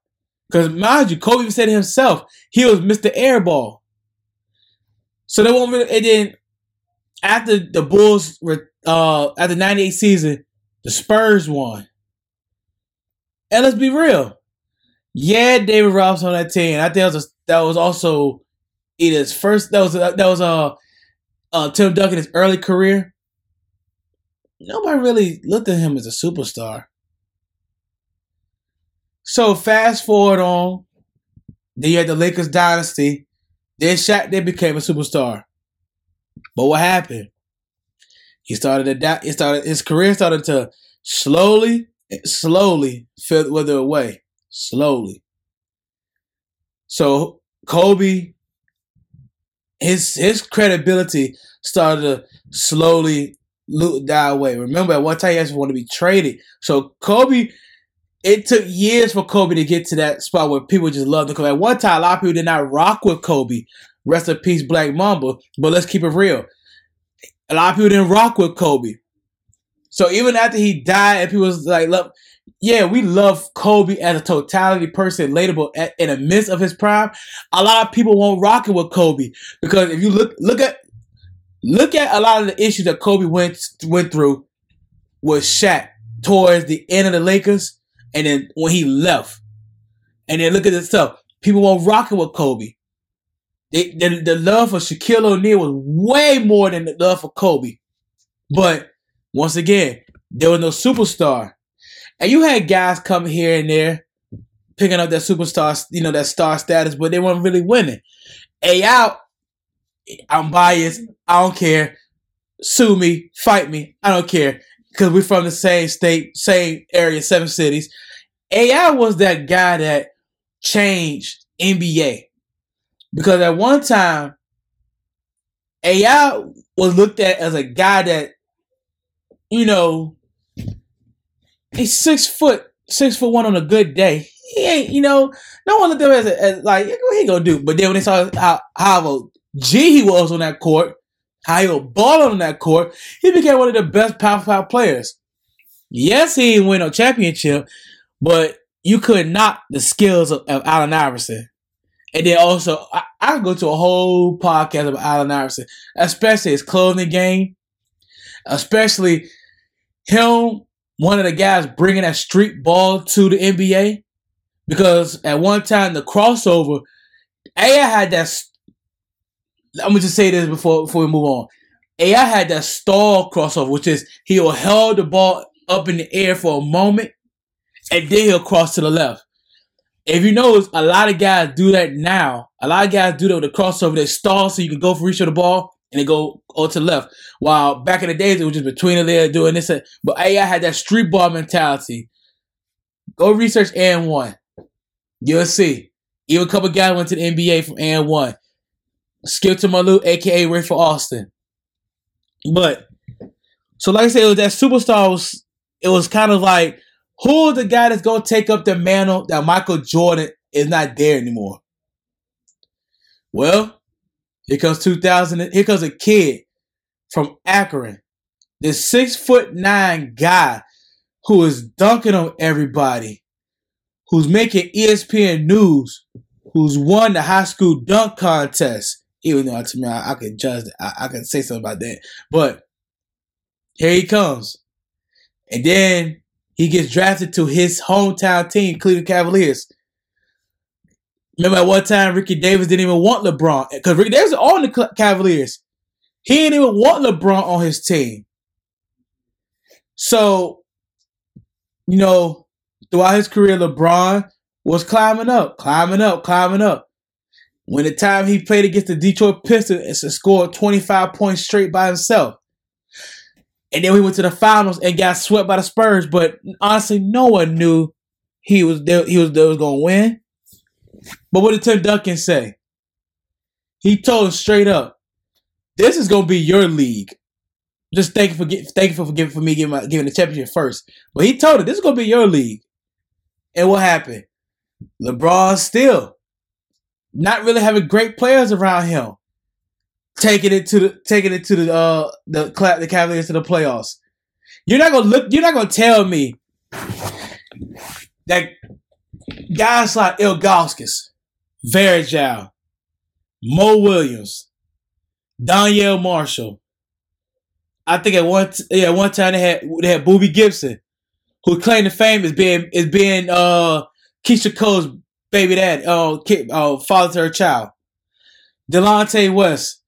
Because mind you, Kobe said himself, he was Mr. Airball. So they won't really, and then after the Bulls uh after 98 season, the Spurs won. And let's be real. Yeah, David Robinson on that team. I think that was, a, that was also either his first that was that was uh, uh Tim Duncan his early career. Nobody really looked at him as a superstar. So fast forward on, then you had the Lakers dynasty. Then Shaq then became a superstar. But what happened? He started to die. He started his career started to slowly, slowly wither away. Slowly. So Kobe, his his credibility started to slowly die away. Remember, at one time he actually wanted to be traded. So Kobe it took years for Kobe to get to that spot where people just loved him. Because at one time, a lot of people did not rock with Kobe. Rest in peace, Black Mamba. But let's keep it real. A lot of people didn't rock with Kobe. So even after he died, and people was like, "Look, yeah, we love Kobe as a totality person at, in the midst of his prime, a lot of people won't rock it with Kobe because if you look look at look at a lot of the issues that Kobe went went through with Shaq towards the end of the Lakers and then when he left, and then look at this stuff, people won't rock with Kobe. They, the, the love for Shaquille O'Neal was way more than the love for Kobe. But once again, there was no superstar. And you had guys come here and there picking up that superstar, you know, that star status, but they weren't really winning. A out, I'm biased. I don't care. Sue me, fight me. I don't care because we're from the same state, same area, seven cities. AI was that guy that changed NBA because at one time, AI was looked at as a guy that, you know, he's six foot, six foot one on a good day. He ain't, you know, no one looked at him as, as like, what he gonna do? But then when they saw how, how a G he was on that court, how he was balling on that court, he became one of the best power five players. Yes, he didn't win a championship, but you could knock the skills of, of Allen Iverson. And then also, I, I go to a whole podcast about Allen Iverson, especially his clothing game, especially him, one of the guys bringing that street ball to the NBA. Because at one time, the crossover, AI had that. I'm gonna just say this before before we move on. AI had that stall crossover, which is he'll hold the ball up in the air for a moment, and then he'll cross to the left. If you notice, a lot of guys do that now. A lot of guys do that with the crossover. They stall so you can go for reach of the ball and they go all to the left. While back in the days, it was just between the there doing this. But AI had that street ball mentality. Go research AND1. You'll see. Even a couple guys went to the NBA from AND1. Skip to My Lou, aka Rafer Alston. But so like I said, it was that superstar was it was kind of like who's the guy that's gonna take up the mantle that Michael Jordan is not there anymore? Well, here comes 2000. Here comes a kid from Akron, this six foot nine guy who is dunking on everybody, who's making ESPN news, who's won the high school dunk contest. Even though to me, I, I could judge, I, I could say something about that, but here he comes, and then he gets drafted to his hometown team, Cleveland Cavaliers. Remember at one time Ricky Davis didn't even want LeBron because Ricky Davis on the Cavaliers. He didn't even want LeBron on his team. So, you know, throughout his career, LeBron was climbing up, climbing up, climbing up. When the time he played against the Detroit Pistons and scored 25 points straight by himself. And then we went to the finals and got swept by the Spurs. But honestly, no one knew he was there, he was, there was going to win. But what did Tim Duncan say? He told straight up, "This is gonna be your league." Just thank you for thank you for forgiving for me giving my, giving the championship first. But he told him this is gonna be your league. And what happened? LeBron still not really having great players around him, taking it to the taking it to the uh the the Cavaliers to the playoffs. You're not gonna look. You're not gonna tell me that guys like Ilgauskas, Varejao, Mo Williams, Donyell Marshall. I think at one yeah one time they had they had Boobie Gibson, who claimed the fame as being is being uh Keyshia Cole's baby dad, oh kid, oh father to her child. Delonte West.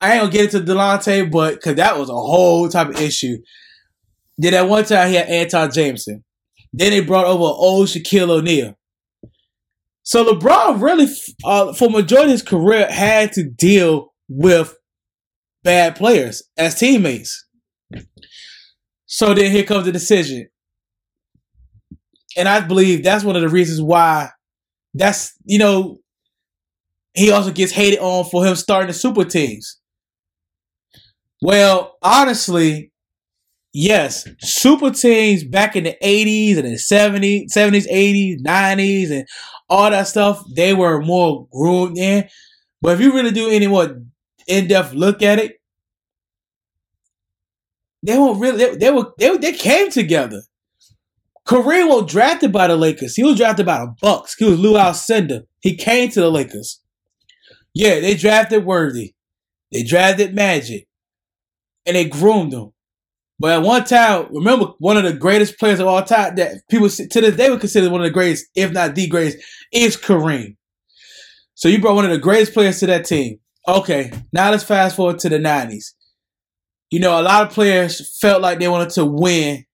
I ain't gonna get into Delonte, but because that was a whole type of issue. Then at one time he had Antawn Jamison. Then they brought over old Shaquille O'Neal. So LeBron really, uh, for majority of his career, had to deal with bad players as teammates. So then here comes the decision. And I believe that's one of the reasons why that's, you know, he also gets hated on for him starting the super teams. Well, honestly, yes, super teams back in the 80s and the 70s, 70s, 80s, 90s, and all that stuff, they were more groomed in. But if you really do any more in depth look at it, they won't really. They, they were they, they came together. Kareem was drafted by the Lakers. He was drafted by the Bucks. He was Lew Alcindor. He came to the Lakers. Yeah, they drafted Worthy. They drafted Magic, and they groomed him. But at one time, remember one of the greatest players of all time that people to this day would consider one of the greatest, if not the greatest, is Kareem. So you brought one of the greatest players to that team. Okay, now let's fast forward to the 90s. You know, a lot of players felt like they wanted to win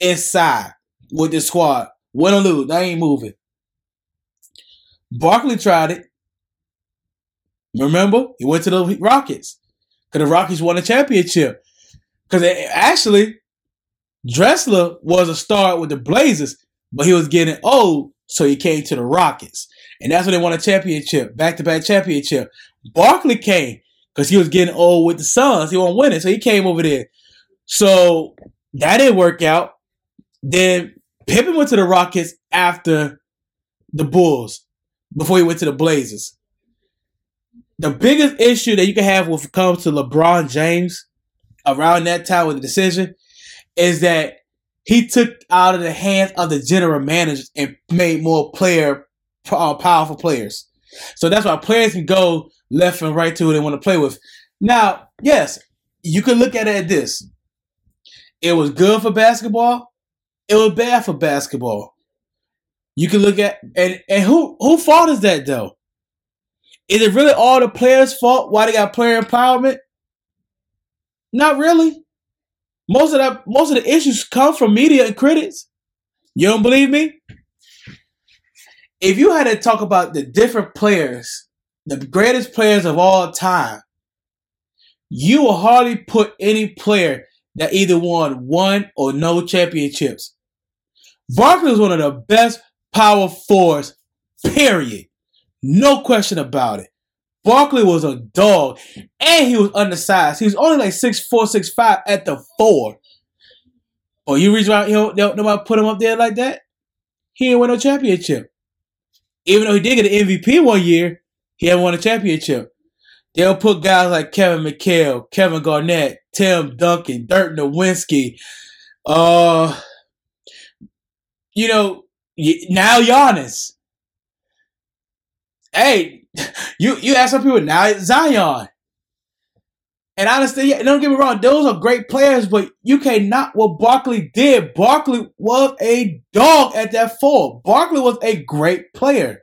inside with this squad. Win or lose, they ain't moving. Barkley tried it. Remember? He went to the Rockets. Because the Rockets won a championship. Because actually, Drexler was a star with the Blazers, but he was getting old, so he came to the Rockets. And that's when they won a championship, back to back championship. Barkley came because he was getting old with the Suns. He wasn't winning, so he came over there. So that didn't work out. Then Pippen went to the Rockets after the Bulls before he went to the Blazers. The biggest issue that you can have when it comes to LeBron James around that time with the decision is that he took out of the hands of the general managers and made more player uh, powerful players. So that's why players can go left and right to who they want to play with. Now, yes, you can look at it at this. It was good for basketball. It was bad for basketball. You can look at and and who who fault is that though? Is it really all the players' fault why they got player empowerment? Not really. Most of that, most of the issues come from media and critics. You don't believe me? if you had to talk about the different players, the greatest players of all time, you will hardly put any player that either won one or no championships. Barkley was one of the best power forwards, period. No question about it. Barkley was a dog, and he was undersized. He was only like six four, six five at the four. Oh, you reach out, you know, nobody put him up there like that. He didn't win no championship. Even though he did get an MVP one year, he haven't won a championship. They'll put guys like Kevin McHale, Kevin Garnett, Tim Duncan, Dirk Nowitzki, uh, you know, now Giannis. Hey, (laughs) you you ask some people now Zion. And honestly, yeah, don't get me wrong, those are great players, but you cannot what Barkley did. Barkley was a dog at that four. Barkley was a great player.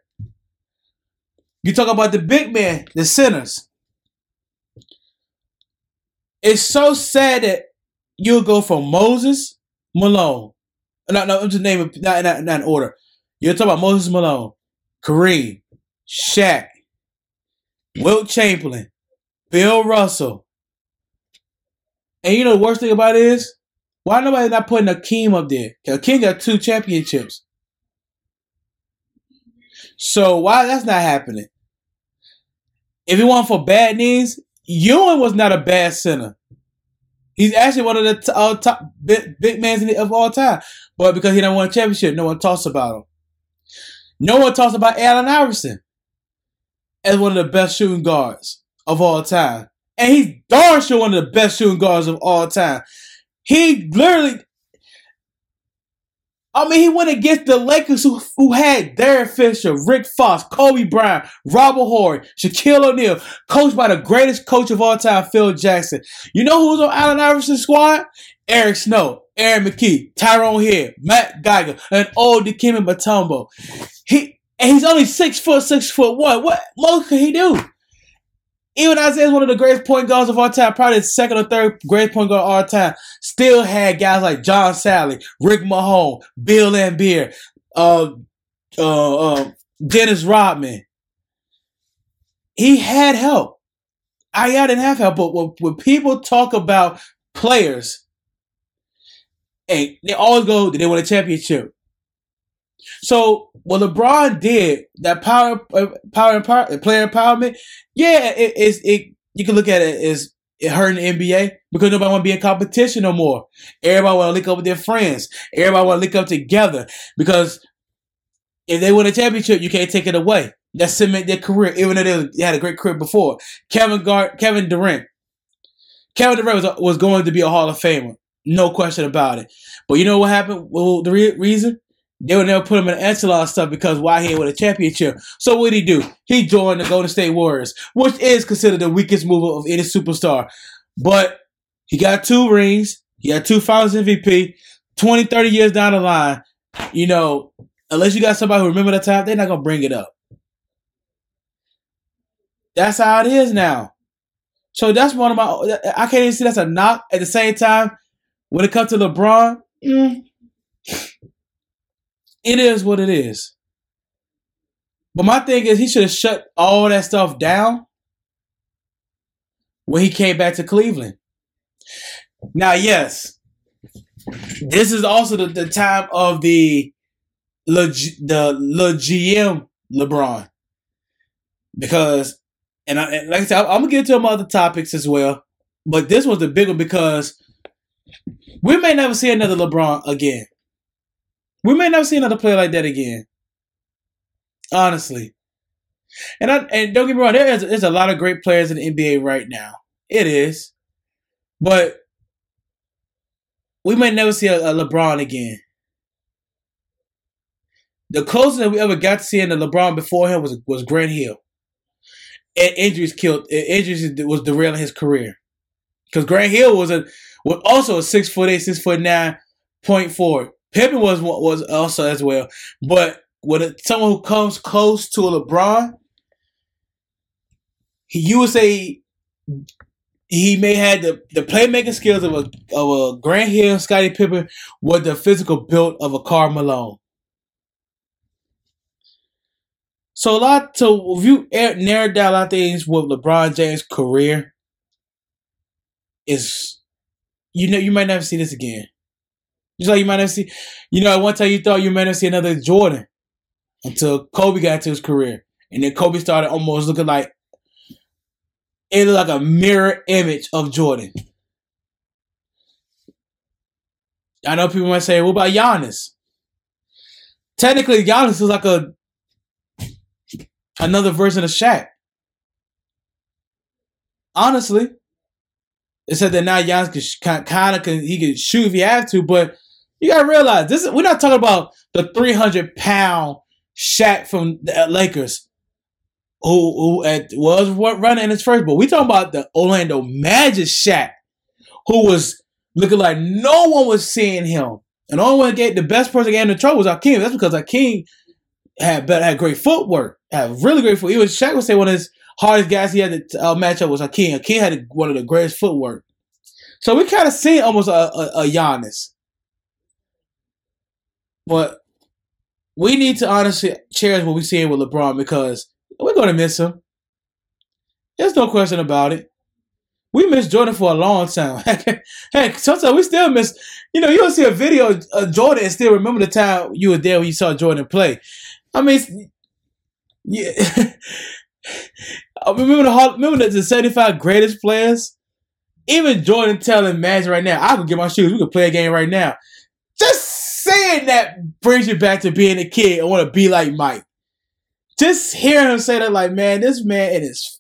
You talk about the big man, the centers. It's so sad that you'll go from Moses Malone. No, no, I'm just naming not, not, not in order. You're talking about Moses Malone, Kareem, Shaq, Wilt Chamberlain, Bill Russell. And you know the worst thing about it is, why nobody not putting Akeem up there? Akeem got two championships. So why that's not happening? If you want for bad knees, Ewing was not a bad center. He's actually one of the t- uh, top big, big men of all time. But because he didn't win a championship, no one talks about him. No one talks about Allen Iverson as one of the best shooting guards of all time. And he's darn sure one of the best shooting guards of all time. He literally I mean, he went against the Lakers who, who had Derek Fisher, Rick Fox, Kobe Bryant, Robert Horry, Shaquille O'Neal, coached by the greatest coach of all time, Phil Jackson. You know who was on Allen Iverson's squad? Eric Snow, Aaron McKie, Tyrone Hill, Matt Geiger, and old Dikembe Mutombo. He and he's only six foot, six foot one. What more could he do? Even Isiah is one of the greatest point guards of all time, probably the second or third greatest point guard of all time. Still had guys like John Salley, Rick Mahorn, Bill Laimbeer, uh, uh, uh, Dennis Rodman. He had help. I didn't have help, but when, when people talk about players, hey, they always go, did they win a championship? So what LeBron did, that power, uh, power, power player empowerment, yeah, it, it's it. You can look at it as it hurting the NBA because nobody want to be in competition no more. Everybody want to link up with their friends. Everybody want to link up together because if they win a championship, you can't take it away. That cement their career, even though they had a great career before. Kevin Gar- Kevin Durant, Kevin Durant was, was going to be a Hall of Famer, no question about it. But you know what happened? Well, the re- reason they would never put him in echelon stuff because why he ain't a championship. So what did he do? He joined the Golden State Warriors, which is considered the weakest move of any superstar. But he got two rings. He had two finals MVP. 20, 30 years down the line, you know, unless you got somebody who remember the time, they're not gonna bring it up. That's how it is now. So that's one of my. I can't even see that's a knock. At the same time, when it comes to LeBron, mm, it is what it is. But my thing is, he should have shut all that stuff down when he came back to Cleveland. Now, yes, this is also the, the time of the Le, the Le GM LeBron because, and, I, and like I said, I'm gonna get into some other topics as well, but this was the big one because we may never see another LeBron again. We may never see another player like that again. Honestly. And I, and don't get me wrong, there is there's a lot of great players in the NBA right now. It is. But we may never see a, a LeBron again. The closest that we ever got to seeing the LeBron before him was was Grant Hill. And injuries killed injuries was derailing his career. Because Grant Hill was a was also a six foot eight, six foot nine point forward. Pippen was was also as well, but with someone who comes close to a LeBron, he, you would say he may have the, the playmaking skills of a of a Grant Hill, Scottie Pippen, with the physical build of a Karl Malone. So a lot to if you narrow down a lot of things with LeBron James' career is you know you might never see this again. Just like you might never see, you know, at one time you thought you might never see another Jordan until Kobe got to his career, and then Kobe started almost looking like it looked like a mirror image of Jordan. I know people might say, "What about Giannis?" Technically, Giannis is like a another version of Shaq. Honestly, it said that now Giannis can kind of can he can shoot if he have to, but you gotta realize this is we're not talking about the 300 pound Shaq from the Lakers who who at, was running in his first, but we talking about the Orlando Magic Shaq who was looking like no one was seeing him. And only one get the best person getting in trouble was Akeem. That's because Akeem had had great footwork, had really great foot. He was Shaq would say one of his hardest guys he had to uh, match up was Akeem. Akeem had one of the greatest footwork. So we kind of seen almost a, a, a Giannis. But we need to honestly cherish what we're seeing with LeBron because we're going to miss him. There's no question about it. We missed Jordan for a long time. (laughs) Heck, sometimes we still miss. You know, you don't see a video of uh, Jordan and still remember the time you were there when you saw Jordan play. I mean, yeah. (laughs) I remember the remember the 75 greatest players. Even Jordan telling Magic right now, I could get my shoes. We could play a game right now. Just saying that brings you back to being a kid and want to be like Mike. Just hearing him say that, like, man, this man is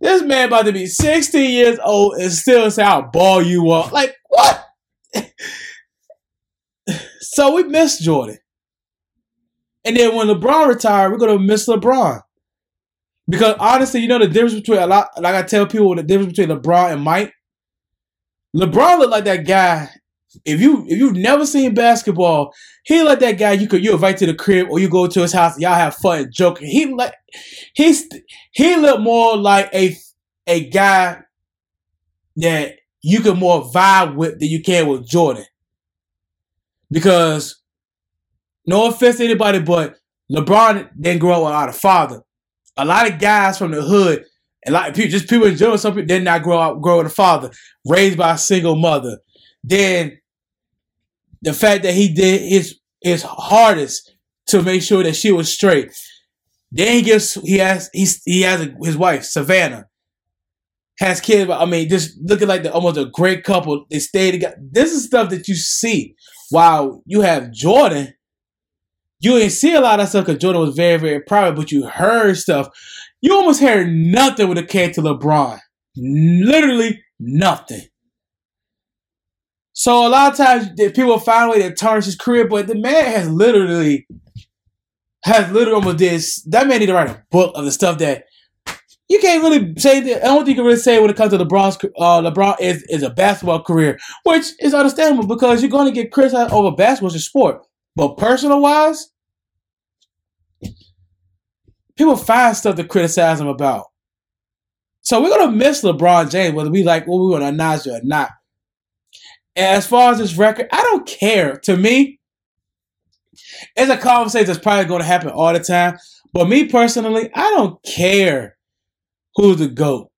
this man about to be 16 years old and still say I'll ball you up. Like, what? (laughs) so we miss Jordan. And then when LeBron retired, we're gonna miss LeBron. Because honestly, you know the difference between a lot like I tell people the difference between LeBron and Mike. LeBron looked like that guy. If you if you've never seen basketball, he like that guy you could you invite to the crib or you go to his house, y'all have fun joking. He like he's he looked more like a a guy that you can more vibe with than you can with Jordan. Because no offense to anybody, but LeBron didn't grow up without a father. A lot of guys from the hood, and like people, just people in general, some people did not grow up grow with a father, raised by a single mother. Then the fact that he did his his hardest to make sure that she was straight. Then he gets he has he's he has a, his wife Savannah has kids. I mean, just looking like the almost a great couple. They stay together. This is stuff that you see. While you have Jordan, you didn't see a lot of stuff because Jordan was very very private, but you heard stuff. You almost heard nothing when it came to LeBron. Literally nothing. So a lot of times people find a way to tarnish his career, but the man has literally has literally almost this. That man need to write a book of the stuff that you can't really say that. I don't think you can really say when it comes to LeBron's uh, LeBron is is a basketball career, which is understandable because you're going to get criticized over basketball as a sport. But personal wise, people find stuff to criticize him about. So we're gonna miss LeBron James, whether we like what we want to acknowledge or not. As far as this record, I don't care. To me, it's a conversation that's probably going to happen all the time. But me personally, I don't care who's the GOAT.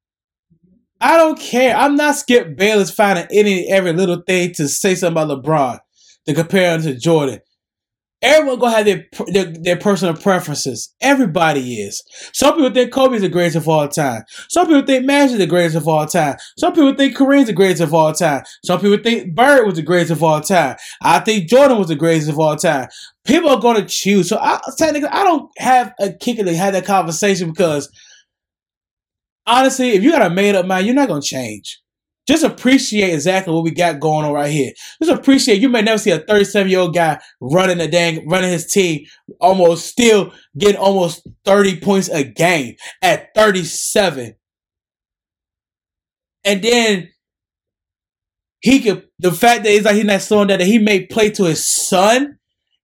I don't care. I'm not Skip Bayless finding any every little thing to say something about LeBron to compare him to Jordan. Everyone gonna have their, their, their personal preferences. Everybody is. Some people think Kobe's the greatest of all time. Some people think Magic's the greatest of all time. Some people think Kareem's the greatest of all time. Some people think Bird was the greatest of all time. I think Jordan was the greatest of all time. People are gonna choose. So I, technically, I don't have a kicker to have that conversation because honestly, if you got a made up mind, you're not gonna change just appreciate exactly what we got going on right here. Just appreciate you may never see a 37 year old guy running a dang running his team, almost still getting almost 30 points a game at 37. And then he could the fact that he's like he's not slowing down that he may play to his son,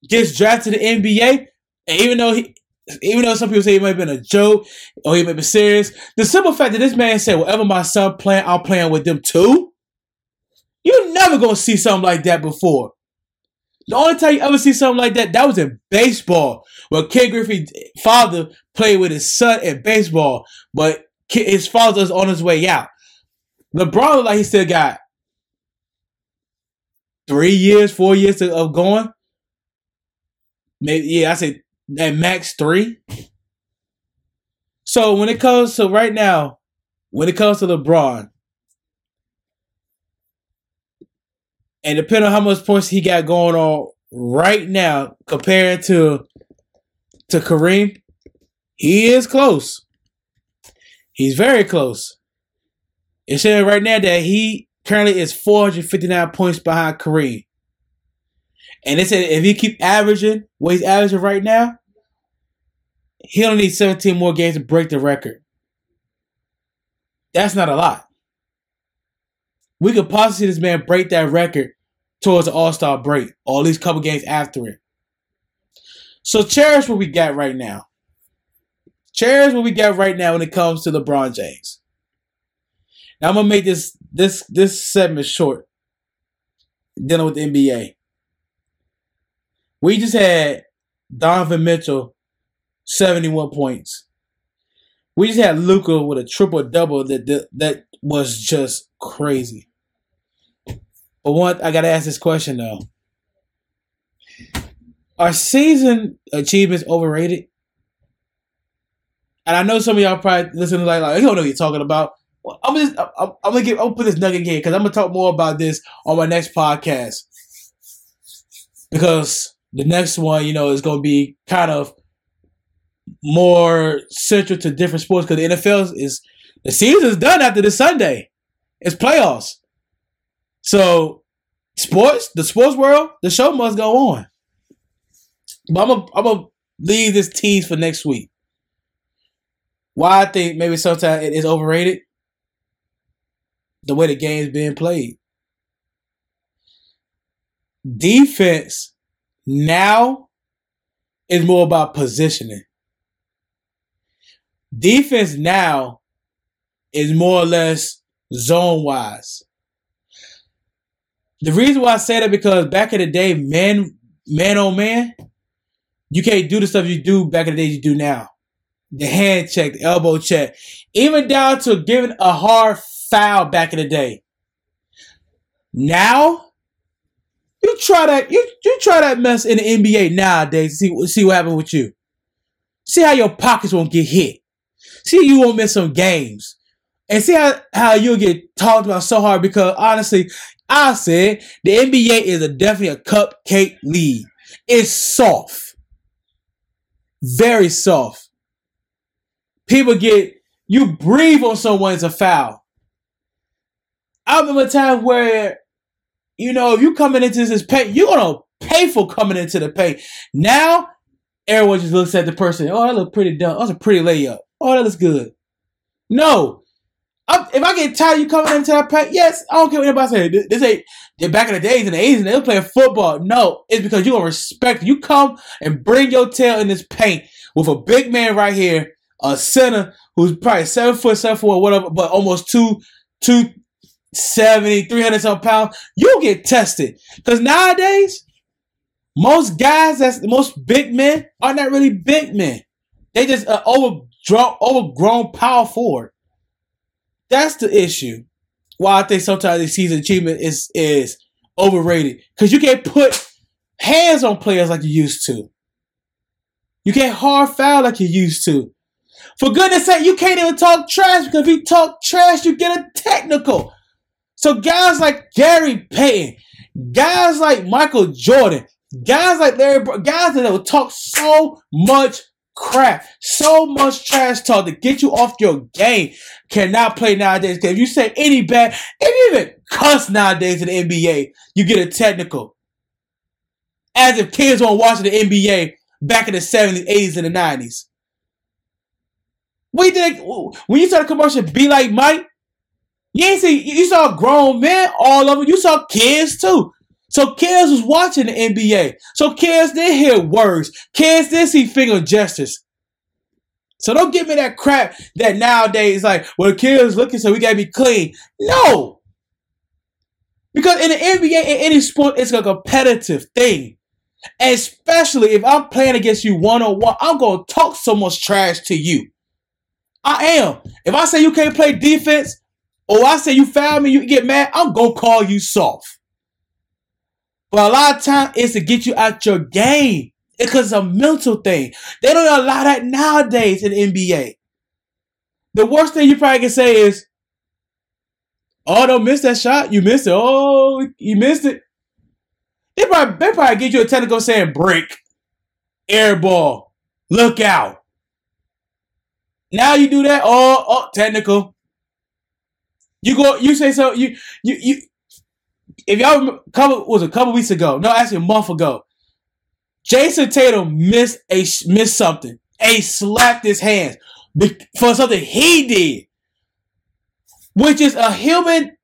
gets drafted to the NBA, and even though he even though some people say it might have been a joke or he might be serious, the simple fact that this man said, "Whatever my son playing, I'm playing with them too." You're never gonna see something like that before. The only time you ever see something like that, that was in baseball. Where Ken Griffey's father played with his son in baseball, but his father's on his way out. LeBron like he still got three years, four years of going. Maybe yeah, I say at max three. So when it comes to right now, when it comes to LeBron, and depending on how much points he got going on right now compared to to Kareem, he is close. He's very close. It's saying right now that he currently is 459 points behind Kareem. And they said if he keep averaging what he's averaging right now, he only needs 17 more games to break the record. That's not a lot. We could possibly see this man break that record towards the All Star break, or at least couple games after it. So cherish what we got right now. Cherish what we got right now when it comes to LeBron James. Now I'm gonna make this this this segment short, dealing with the NBA. We just had Donovan Mitchell, 71 points. We just had Luka with a triple double that, that that was just crazy. But one, I gotta ask this question though: Are season achievements overrated? And I know some of y'all probably listening like, like you don't know what you're talking about. Well, I'm just, I'm, I'm gonna give, gonna put this nugget here because I'm gonna talk more about this on my next podcast because the next one, you know, is gonna be kind of more central to different sports because the NFL is the season's done after this Sunday. It's playoffs. So sports, the sports world, the show must go on. But I'm gonna leave this tease for next week. Why I think maybe sometimes it is overrated. The way the game's being played. Defense now is more about positioning. Defense now is more or less zone wise. The reason why I say that because back in the day, man, man on man, you can't do the stuff you do back in the day you do now. The hand check, the elbow check, even down to giving a hard foul back in the day. Now, you try that you, you try that mess in the NBA nowadays. See see what happened with you. See how your pockets won't get hit. See you won't miss some games. And see how, how you'll get talked about so hard because honestly, I said the NBA is a definitely a cupcake league. It's soft. Very soft. People get you breathe on someone, it's a foul. I remember a time where, you know, if you coming into this paint, you're gonna pay for coming into the paint. Now, everyone just looks at the person. Oh, that look pretty dumb. That's a pretty layup. Oh, that looks good. No, I'm, if I get tired, you coming into that paint. Yes, I don't care what anybody say. This ain't back in the days in the 80s, and they were playing football. No, it's because you gonna respect. You come and bring your tail in this paint with a big man right here, a center who's probably seven foot, seven foot, whatever, but almost two, two 70, 300 some pounds, you'll get tested. Because nowadays, most guys that's most big men are not really big men. They just uh, overgrown, overgrown power forward. That's the issue. Why I think sometimes the season achievement is is overrated. Because you can't put hands on players like you used to. You can't hard foul like you used to. For goodness sake, you can't even talk trash because if you talk trash, you get a technical. So guys like Gary Payton, guys like Michael Jordan, guys like Larry, guys that will talk so much crap, so much trash talk to get you off your game cannot play nowadays. Because if you say any bad, if you even cuss nowadays in the NBA, you get a technical. As if kids weren't watching the NBA back in the 70s, 80s, and the 90s. We think? When you saw the commercial, be like Mike, you ain't see you saw grown men all over. You saw kids too. So kids was watching the NBA. So kids did hear words. Kids did see finger gestures. So don't give me that crap that nowadays like well kids looking so we gotta be clean. No. Because in the NBA, in any sport, it's a competitive thing. Especially if I'm playing against you one on one, I'm gonna talk so much trash to you. I am. If I say you can't play defense, or I say you foul me, you get mad, I'm gonna call you soft. But a lot of time it's to get you out your game. Because it's a mental thing. They don't allow that nowadays in NBA. The worst thing you probably can say is, Oh, don't miss that shot. You missed it. Oh, you missed it. They probably, they probably get you a technical saying break, air ball, look out. Now you do that. Oh, oh, technical. You go. You say so. You you you. If y'all couple was a couple weeks ago. No, actually a month ago. Jayson Tatum missed a missed something. A slapped his hands for something he did which is a human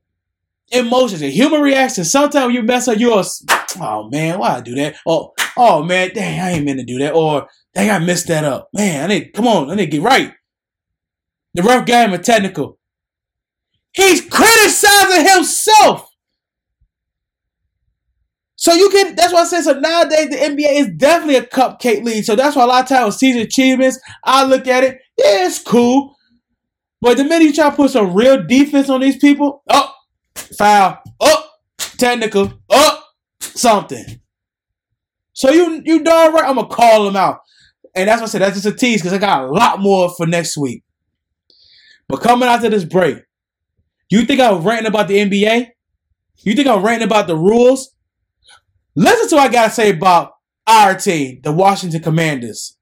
emotion, a human reaction. Sometimes you mess up, you're, oh man, why I do that? Oh, oh man, dang, I ain't meant to do that. Or dang, I messed that up. Man, I need, come on, I need to get right. The rough game of technical. He's criticizing himself. So you can, that's why I said, so nowadays the NBA is definitely a cupcake league. So that's why a lot of times season achievements, I look at it, yeah, it's cool. But the minute you try to put some real defense on these people, oh, foul, oh, technical, oh, something. So you you darn right, I'm gonna call them out, and that's what I said. That's just a tease because I got a lot more for next week. But coming out after this break, you think I'm ranting about the NBA? You think I'm ranting about the rules? Listen to what I gotta say about our team, the Washington Commanders.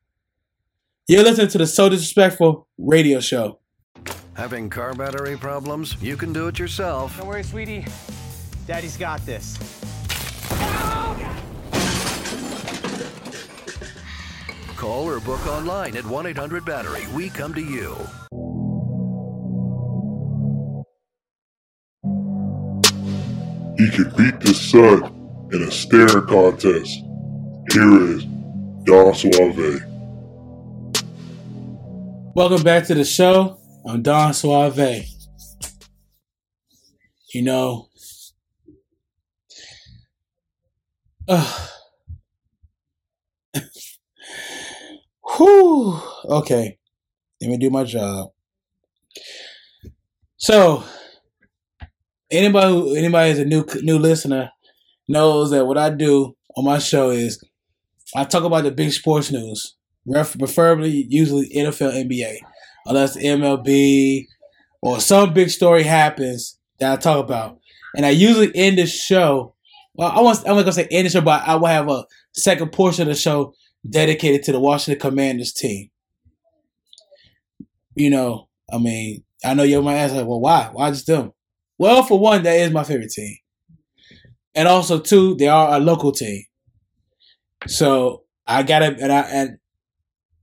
You're listening to the So Disrespectful radio show. Having car battery problems? You can do it yourself. Don't worry, sweetie. Daddy's got this. Call or book online at 1 800 Battery. We come to you. He can beat the sun in a staring contest. Here is Don Suave. Welcome back to the show. I'm Don Suave. You know, uh, (sighs) whew, okay, let me do my job. So, anybody who anybody is a new new listener knows that what I do on my show is I talk about the big sports news, preferably usually NFL, NBA unless MLB or some big story happens that I talk about. And I usually end the show. Well, I want I'm not gonna say end the show, but I will have a second portion of the show dedicated to the Washington Commanders team. You know, I mean, I know you might ask like, well, why? Why just them? Well, for one, that is my favorite team. And also two, they are a local team. So I gotta and I and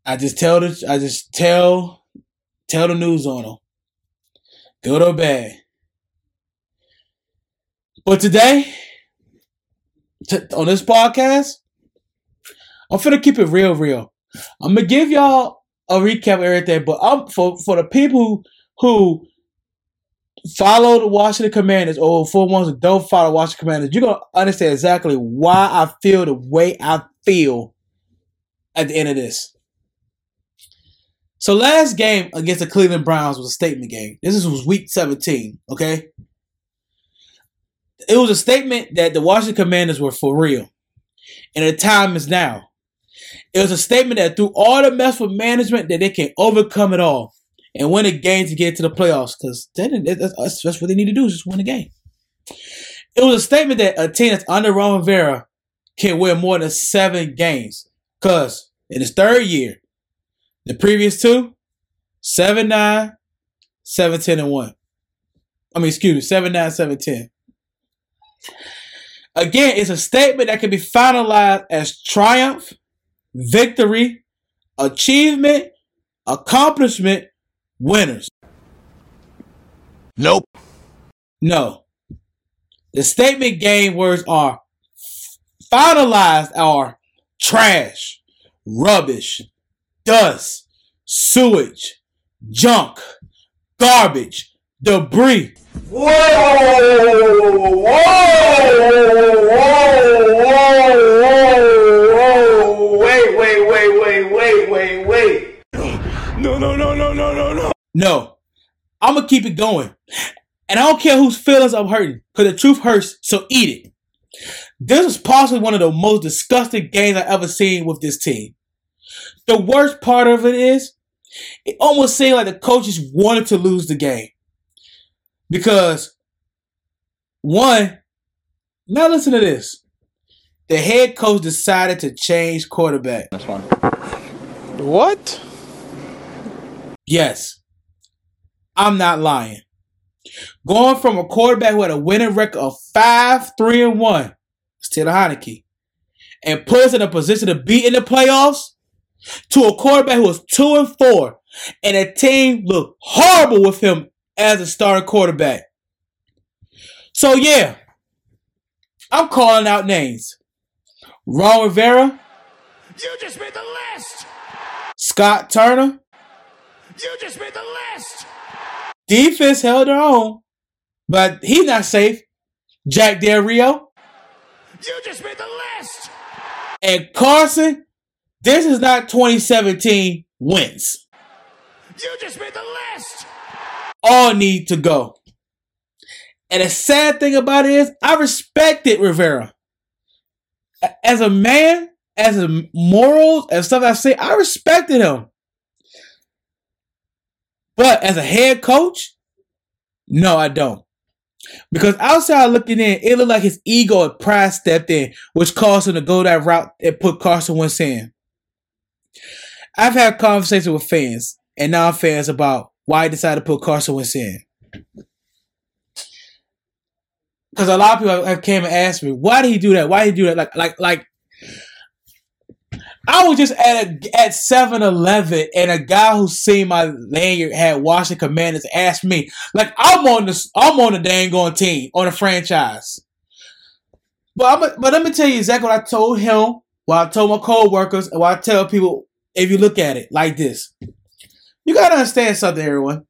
I just tell the I just tell Tell the news on them. Good or bad. But today, t- on this podcast, I'm gonna keep it real, real. I'm gonna give y'all a recap of everything, but I'm for for the people who follow the Washington Commanders oh, or for ones who don't follow Washington Commanders, you're gonna understand exactly why I feel the way I feel at the end of this. So last game against the Cleveland Browns was a statement game. This was week 17, okay? It was a statement that the Washington Commanders were for real. And the time is now. It was a statement that through all the mess with management that they can overcome it all and win a game to get to the playoffs because that's, that's what they need to do is just win a game. It was a statement that a team that's under Ron Rivera can win more than seven games because in his third year, the previous two, 7 9, 7 10, and 1. I mean, excuse me, 7 9, 7 10. Again, it's a statement that can be finalized as triumph, victory, achievement, accomplishment, winners. Nope. No. The statement game words are finalized are trash, rubbish, dust, sewage, junk, garbage, debris. Whoa! Whoa! No, I'm gonna keep it going, and I don't care whose feelings I'm hurting, because the truth hurts. So eat it. This was possibly one of the most disgusting games I've ever seen with this team. The worst part of it is, it almost seemed like the coaches wanted to lose the game because one. Now listen to this. The head coach decided to change quarterback. That's one. What? Yes. I'm not lying. Going from a quarterback who had a winning record of 5 3 and 1, still Heinicke, and put us in a position to be in the playoffs to a quarterback who was 2 and 4, and a team looked horrible with him as a starting quarterback. So, yeah, I'm calling out names. Ron Rivera, You just made the list! Scott Turner, You just made the list! Defense held their own, but he's not safe. Jack Del Rio You just made the list! and Carson, this is not 2017 wins. You just made the list! All need to go. And the sad thing about it is, I respected Rivera. As a man, as a morals and stuff I say, I respected him. But as a head coach, no, I don't. Because outside looking in, it looked like his ego and pride stepped in, which caused him to go that route and put Carson Wentz in. I've had conversations with fans and non-fans about why he decided to put Carson Wentz in. Because a lot of people have came and asked me, why did he do that? Why did he do that? Like, like, like. I was just at a at 7-Eleven and a guy who seen my lanyard had Washington Commanders asked me, like, I'm on the I'm on the dang team on the franchise. But I'm, but let me tell you exactly what I told him, what I told my co-workers, and what I tell people if you look at it like this. You gotta understand something, everyone.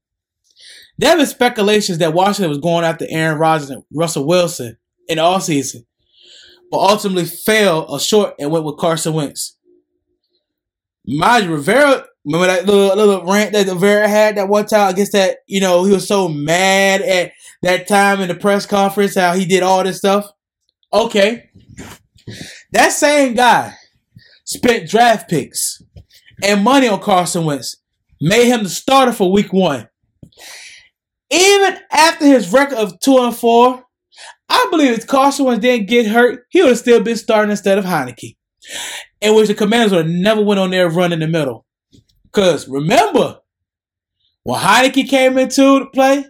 There have speculations that Washington was going after Aaron Rodgers and Russell Wilson in the offseason, but ultimately fell short and went with Carson Wentz. Mind Rivera, remember that little little rant that Rivera had that one time against that, you know, he was so mad at that time in the press conference how he did all this stuff. Okay. That same guy spent draft picks and money on Carson Wentz, made him the starter for week one. Even after his record of two and four, I believe if Carson Wentz didn't get hurt, he would have still been starting instead of Heinicke. In which the Commanders would never went on their run in the middle. Because remember, when Heinicke came into the play,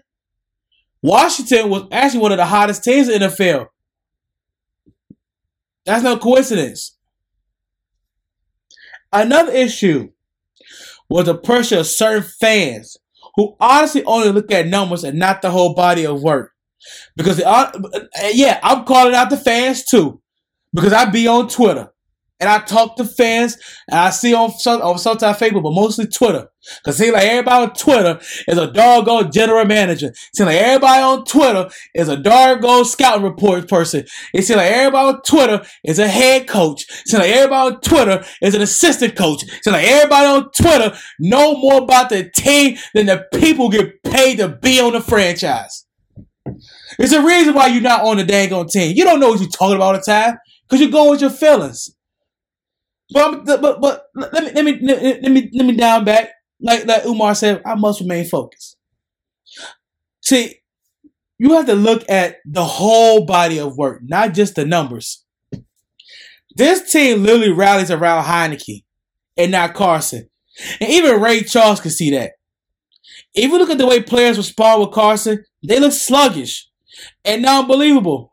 Washington was actually one of the hottest teams in the NFL. That's no coincidence. Another issue was the pressure of certain fans who honestly only look at numbers and not the whole body of work. Because, uh, yeah, I'm calling out the fans too. Because I be on Twitter. And I talk to fans, and I see on on sometimes Facebook, but mostly Twitter. Cause see, like everybody on Twitter is a doggone general manager. See, like everybody on Twitter is a doggone scouting report person. It seems like everybody on Twitter is a head coach. Seems like everybody on Twitter is an assistant coach. Seems like everybody on Twitter know more about the team than the people get paid to be on the franchise. It's a reason why you're not on the dang on team. You don't know what you're talking about all the time because you're going with your feelings. But but but let me let me let me let me down back. Like like Umar said, I must remain focused. See, you have to look at the whole body of work, not just the numbers. This team literally rallies around Heinicke and not Carson. And even Ray Charles can see that. If you look at the way players respond with Carson, they look sluggish and non believable.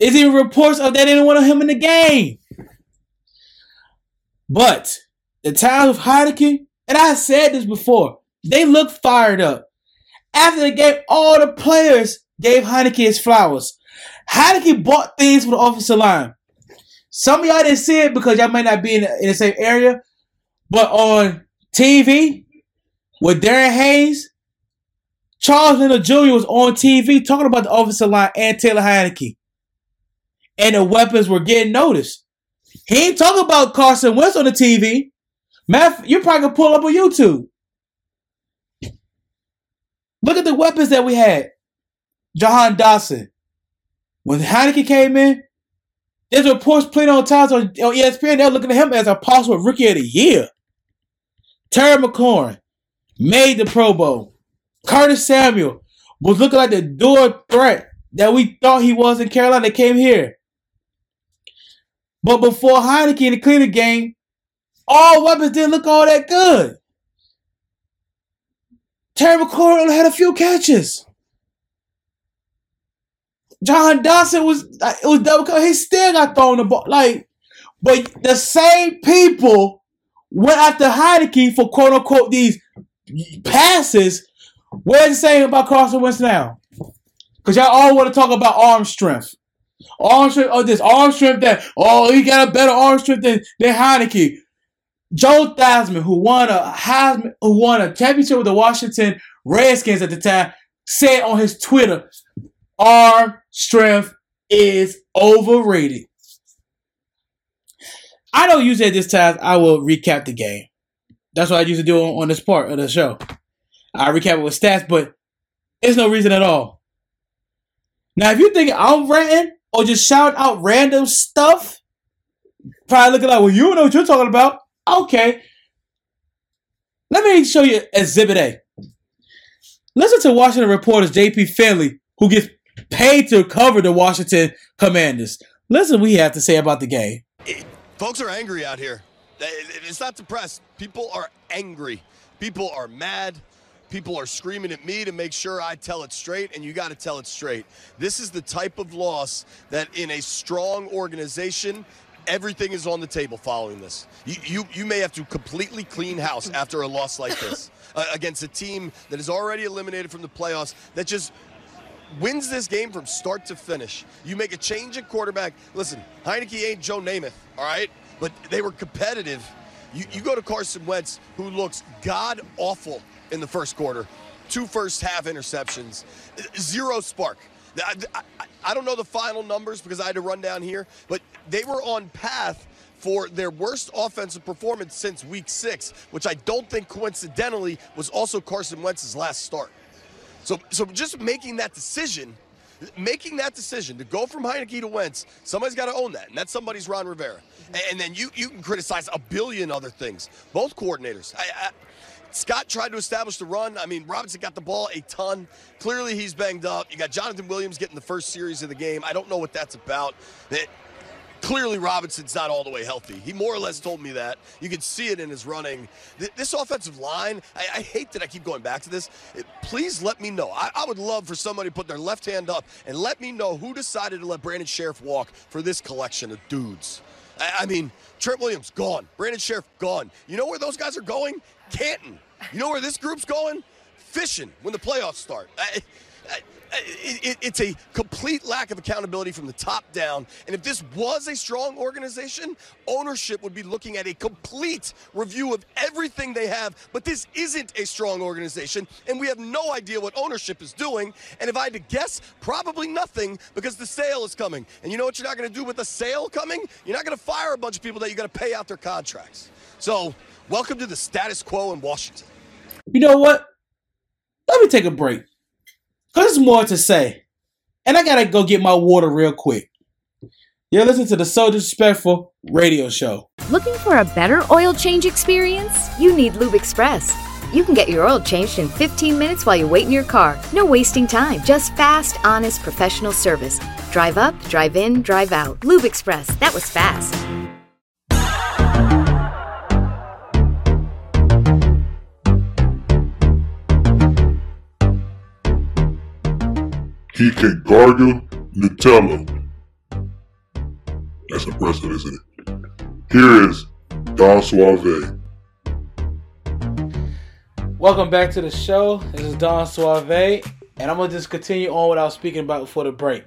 There's even reports of that they didn't want him in the game. But the time of Heineken, and I said this before, they look fired up. After the game, all the players gave Heineken his flowers. Heineken bought things for the offensive line. Some of y'all didn't see it because y'all might not be in the, in the same area, but on TV with Darren Hayes, Charles Leno Jr. was on TV talking about the offensive line and Taylor Heinicke. And the weapons were getting noticed. He ain't talking about Carson Wentz on the TV. Matt, you probably can pull up on YouTube. Look at the weapons that we had. Jahan Dotson. When Heinicke came in, there's reports playing on times on, on ESPN. They're looking at him as a possible rookie of the year. Terry McLaurin made the Pro Bowl. Curtis Samuel was looking like the door threat that we thought he was in Carolina. Came here. But before Heinicke in the Cleveland game, all weapons didn't look all that good. Terry McLaurin only had a few catches. Jahan Dotson was it was double cover. He still got thrown the ball. Like, but the same people went after Heinicke for quote unquote these passes. What is it saying about Carson Wentz now? Because y'all all want to talk about arm strength. Arm strength, oh, this arm strength that, oh, he got a better arm strength than, than Heinicke. Joe Theismann, who won a Heisman, who won a championship with the Washington Redskins at the time, said on his Twitter, arm strength is overrated. I don't use it at this time. I will recap the game. That's what I used to do on, on this part of the show. I recap it with stats, but it's no reason at all. Now, if you think I'm ranting or just shout out random stuff, probably looking like, well, you know what you're talking about. Okay. Let me show you Exhibit A. Listen to Washington reporters JP Finlay, who gets paid to cover the Washington Commanders. Listen he has to say about the game. Folks are angry out here. It's not depressed. People are angry. People are mad. People are screaming at me to make sure I tell it straight, and you got to tell it straight. This is the type of loss that, in a strong organization, everything is on the table following this. You, you, you may have to completely clean house after a loss like this (laughs) uh, against a team that is already eliminated from the playoffs that just wins this game from start to finish. You make a change at quarterback. Listen, Heinicke ain't Joe Namath, all right? But they were competitive. You, you go to Carson Wentz, who looks god awful in the first quarter, two first half interceptions, zero spark. I, I, I don't know the final numbers because I had to run down here, but they were on path for their worst offensive performance since week six, which I don't think coincidentally was also Carson Wentz's last start. So, so just making that decision, making that decision to go from Heinicke to Wentz, somebody's got to own that, and that somebody's Ron Rivera. And, and then you you can criticize a billion other things. Both coordinators. I, I, Scott tried to establish the run. I mean, Robinson got the ball a ton. Clearly, he's banged up. You got Jonathan Williams getting the first series of the game. I don't know what that's about. It, clearly, Robinson's not all the way healthy. He more or less told me that. You can see it in his running. This offensive line, I, I hate that I keep going back to this. Please let me know. I, I, would love for somebody to put their left hand up and let me know who decided to let Brandon Scherff walk for this collection of dudes. I, I mean, Trent Williams, gone. Brandon Scherff gone. You know where those guys are going? Canton. You know where this group's going? Fishing when the playoffs start. I, I, it, it's a complete lack of accountability from the top down. And if this was a strong organization, ownership would be looking at a complete review of everything they have. But this isn't a strong organization, and we have no idea what ownership is doing. And if I had to guess, probably nothing because the sale is coming. And you know what you're not going to do with the sale coming? You're not going to fire a bunch of people that you're going to pay out their contracts. So Welcome to the status quo in Washington. You know what? Let me take a break. Because there's more to say. And I gotta go get my water real quick. You're listening to the So Disrespectful radio show. Looking for a better oil change experience? You need Lube Express. You can get your oil changed in 15 minutes while you wait in your car. No wasting time. Just fast, honest, professional service. Drive up, drive in, drive out. Lube Express. That was fast. He can gargle Nutella. That's impressive, isn't it? Here is Don Suave. Welcome back to the show. This is Don Suave, and I'm gonna just continue on what I was speaking about before the break.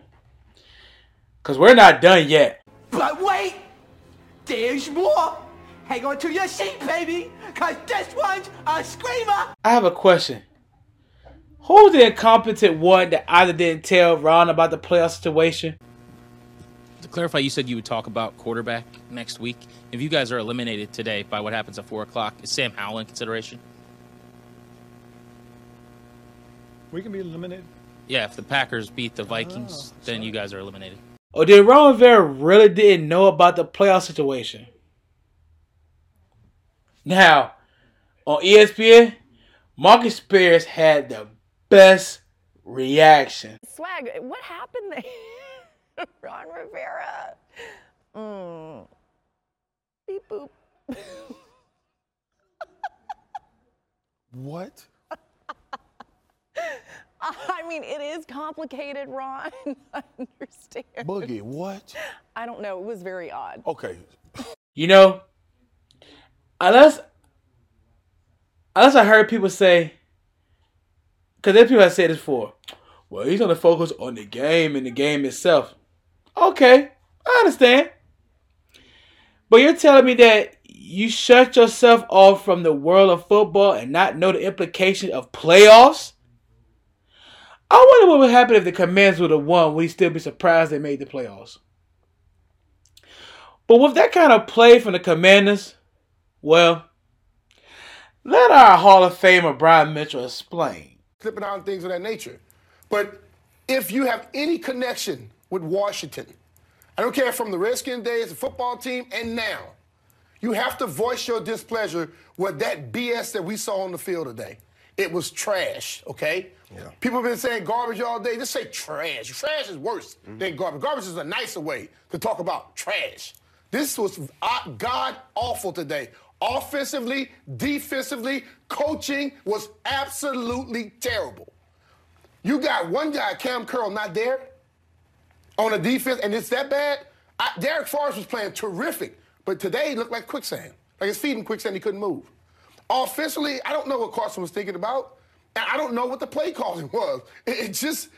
Cause we're not done yet. But wait, there's more. Hang on to your seat, baby, cause this one's a screamer. I have a question. Who's the incompetent one that either didn't tell Ron about the playoff situation? To clarify, you said you would talk about quarterback next week. If you guys are eliminated today by what happens at 4 o'clock, is Sam Howell in consideration? We can be eliminated. Yeah, if the Packers beat the Vikings, ah, then you guys are eliminated. Oh, did Ron Rivera really didn't know about the playoff situation? Now, on ESPN, Marcus Spears had the best reaction. Swag, what happened there? (laughs) Ron Rivera. Mm. Beep boop. What? (laughs) I mean, it is complicated, Ron. (laughs) I understand. Boogie, what? I don't know. It was very odd. Okay. You know, unless unless I heard people say, because there's people that said this before. Well, he's gonna focus on the game and the game itself. Okay, I understand. But you're telling me that you shut yourself off from the world of football and not know the implication of playoffs? I wonder what would happen if the Commanders would have won. Would he still be surprised they made the playoffs? But with that kind of play from the Commanders, well, let our Hall of Famer Brian Mitchell explain. Flipping out and things of that nature. But if you have any connection with Washington, I don't care from the Redskin days, the football team, and now, you have to voice your displeasure with that BS that we saw on the field today. It was trash, okay? People have been saying garbage all day. Just say trash. Trash is worse than garbage. Garbage is a nicer way to talk about trash. This was uh, god awful today. Offensively, defensively, coaching was absolutely terrible. You got one guy, Kam Curl, not there on the defense, and it's that bad. I, Darrick Forrest was playing terrific, but today he looked like quicksand. Like his feet in quicksand, he couldn't move. Offensively, I don't know what Carson was thinking about, and I don't know what the play calling (laughs) was. It, it just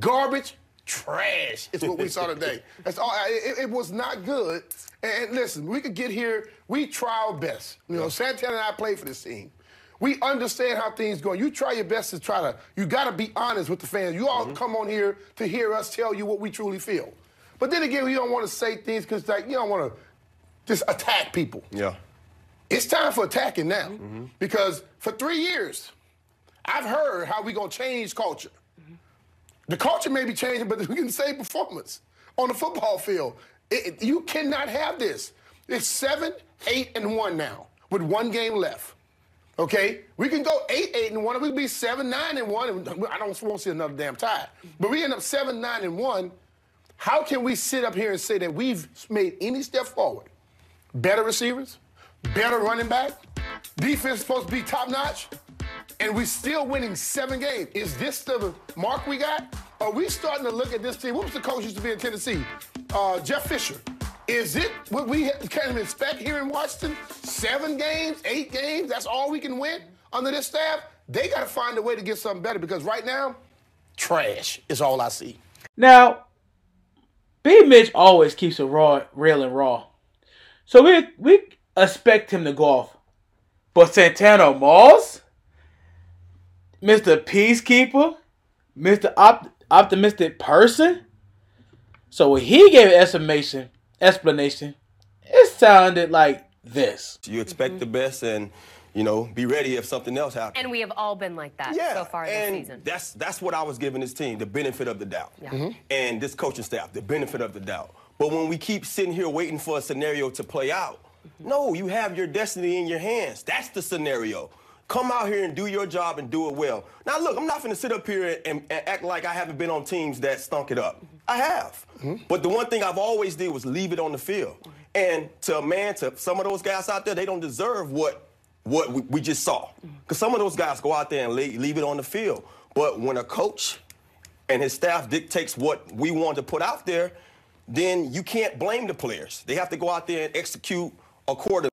garbage, trash is what we saw today. That's all. It, it was not good. And listen, we could get here. We try our best. You know, Santana and I play for this team. We understand how things go. You try your best to try to. You got to be honest with the fans. You all mm-hmm. come on here to hear us tell you what we truly feel. But then again, you don't want to say things because like you don't want to just attack people. Yeah. It's time for attacking now mm-hmm. because for three years, I've heard how we gonna change culture. The culture may be changing, but we can say performance on the football field. It- it- you cannot have this. It's seven, eight, and one now with one game left. Okay, we can go eight, eight, and one. We can be seven, nine, and one. and I don't want to see another damn tie. But we end up seven, nine, and one. How can we sit up here and say that we've made any step forward? Better receivers, better running back, defense supposed to be top notch, and we're still winning seven games. Is this the mark we got? Are we starting to look at this team? What was the coach used to be in Tennessee? Uh, Jeff Fisher. Is it what we can expect here in Washington? Seven games, eight games, that's all we can win under this staff? They got to find a way to get something better because right now, trash is all I see. Now, B. Mitch always keeps it raw, real and raw. So we we expect him to go off. But Santana Moss, Mr. Peacekeeper, Mr. Op- Optimistic Person. So when he gave an explanation, explanation, it sounded like this. You expect the best and, you know, be ready if something else happens. And we have all been like that yeah, so far this season. That's that's what I was giving this team, the benefit of the doubt. Yeah. Mm-hmm. And this coaching staff, the benefit of the doubt. But when we keep sitting here waiting for a scenario to play out, mm-hmm. no, you have your destiny in your hands. That's the scenario. Come out here and do your job and do it well. Now, look, I'm not going to sit up here and, and act like I haven't been on teams that stunk it up. I have. Mm-hmm. But the one thing I've always did was leave it on the field. And to a man, to some of those guys out there, they don't deserve what what we, we just saw. Mm-hmm. Because some of those guys go out there and leave, leave it on the field. But when a coach and his staff dictates what we want to put out there, then you can't blame the players. They have to go out there and execute accordingly.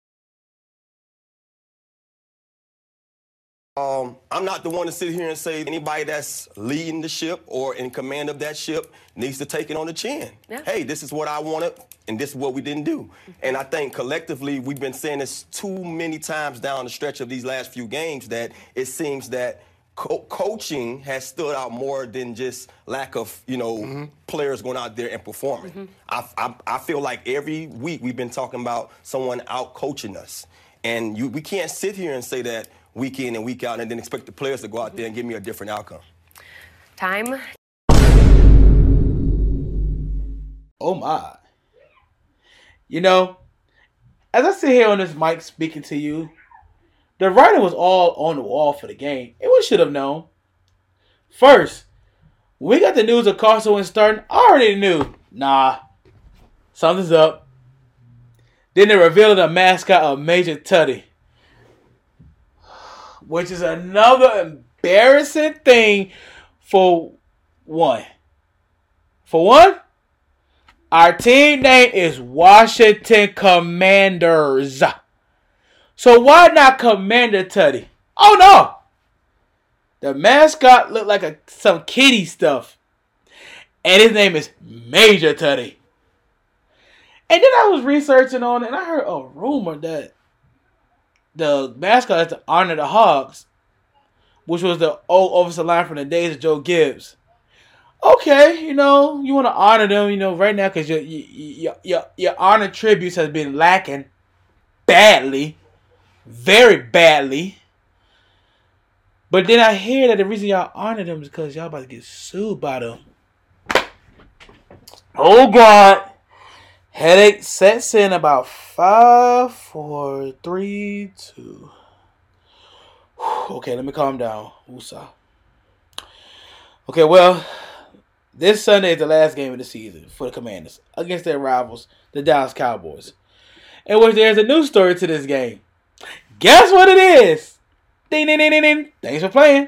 I'm not the one to sit here and say anybody that's leading the ship or in command of that ship needs to take it on the chin. Yeah. Hey, this is what I wanted, and this is what we didn't do. Mm-hmm. And I think collectively we've been saying this too many times down the stretch of these last few games that it seems that co- coaching has stood out more than just lack of, you know, mm-hmm. players going out there and performing. Mm-hmm. I, I, I feel like every week we've been talking about someone out coaching us. And you, we can't sit here and say that week in and week out, and then expect the players to go out there and give me a different outcome. Time. Oh my. You know, as I sit here on this mic speaking to you, the writing was all on the wall for the game. It we should have known. First, we got the news of Carson Wentz starting, I already knew. Nah, something's up. Then they revealed the mascot of Major Tuddy, which is another embarrassing thing for one. For one, our team name is Washington Commanders. So why not Commander Tuddy? Oh no! The mascot looked like a some kitty stuff. And his name is Major Tuddy. And then I was researching on it and I heard a rumor that the mascot is to honor the Hogs, which was the old offensive line from the days of Joe Gibbs. Okay, you know, you want to honor them, you know, right now because your, your, your, your honor tributes has been lacking badly very badly. But then I hear that the reason y'all honor them is because y'all about to get sued by them. Oh God. Headache sets in about five, four, three, two. Okay, let me calm down. Woosah. Okay, well, this Sunday is the last game of the season for the Commanders against their rivals, the Dallas Cowboys. In which there's a new story to this game. Guess what it is? Ding, ding, ding, ding, ding. Thanks for playing.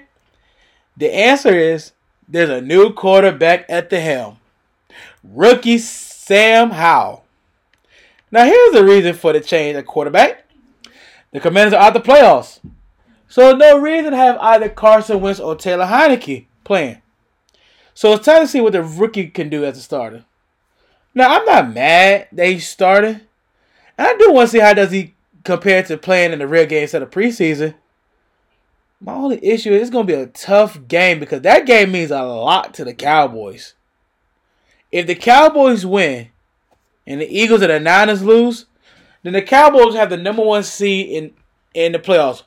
The answer is there's a new quarterback at the helm. Rookie Sam Howell. Now, here's the reason for the change at quarterback. The Commanders are out the playoffs. So, no reason to have either Carson Wentz or Taylor Heinicke playing. So, it's time to see what the rookie can do as a starter. Now, I'm not mad that he started. And I do want to see how does he compare to playing in the real game instead of preseason. My only issue is it's going to be a tough game because that game means a lot to the Cowboys. If the Cowboys win and the Eagles and the Niners lose, then the Cowboys have the number one seed in, in the playoffs,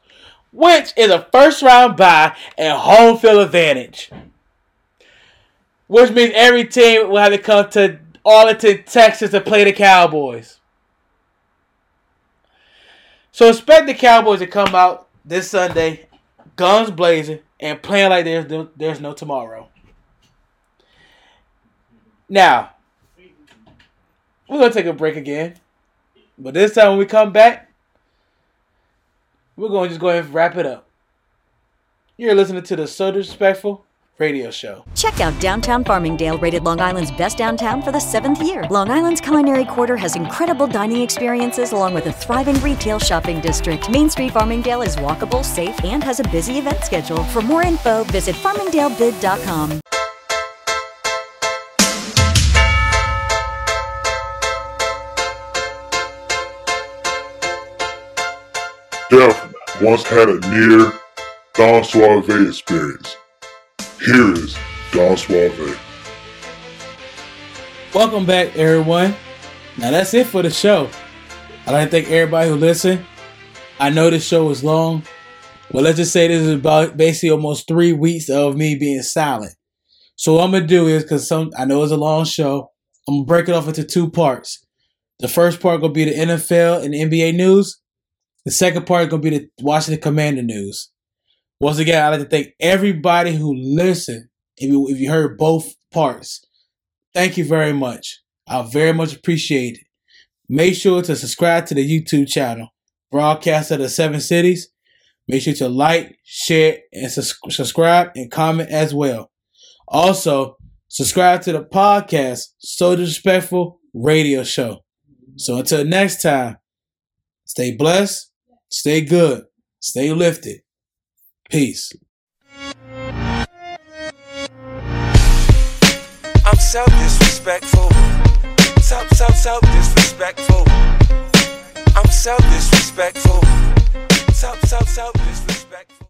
which is a first round bye and home field advantage. Which means every team will have to come to Arlington, Texas to play the Cowboys. So expect the Cowboys to come out this Sunday, guns blazing, and playing like there's there's no tomorrow. Now, we're gonna take a break again, but this time when we come back, we're gonna just go ahead and wrap it up. You're listening to the So Disrespectful radio show. Check out Downtown Farmingdale, rated Long Island's best downtown for the seventh year. Long Island's Culinary Quarter has incredible dining experiences along with a thriving retail shopping district. Main Street Farmingdale is walkable, safe, and has a busy event schedule. For more info, visit farmingdalebid.com. Def once had a near Don Suave experience. Here is Don Suave. Welcome back, everyone. Now that's it for the show. I'd like to thank everybody who listened. I know this show was long, but let's just say this is about basically almost three weeks of me being silent. So what I'm gonna do is because some I know it's a long show, I'm gonna break it off into two parts. The first part gonna be the NFL and NBA news. The second part is gonna be the Washington Commander news. Once again, I'd like to thank everybody who listened. If you if you heard both parts, thank you very much. I very much appreciate it. Make sure to subscribe to the YouTube channel, Broadcast of the Seven Cities. Make sure to like, share, and sus- subscribe and comment as well. Also, subscribe to the podcast, So Disrespectful Radio Show. So until next time, stay blessed, stay good, stay lifted. Peace. I'm so disrespectful. So, so, so disrespectful. I'm so disrespectful. So, so, so disrespectful.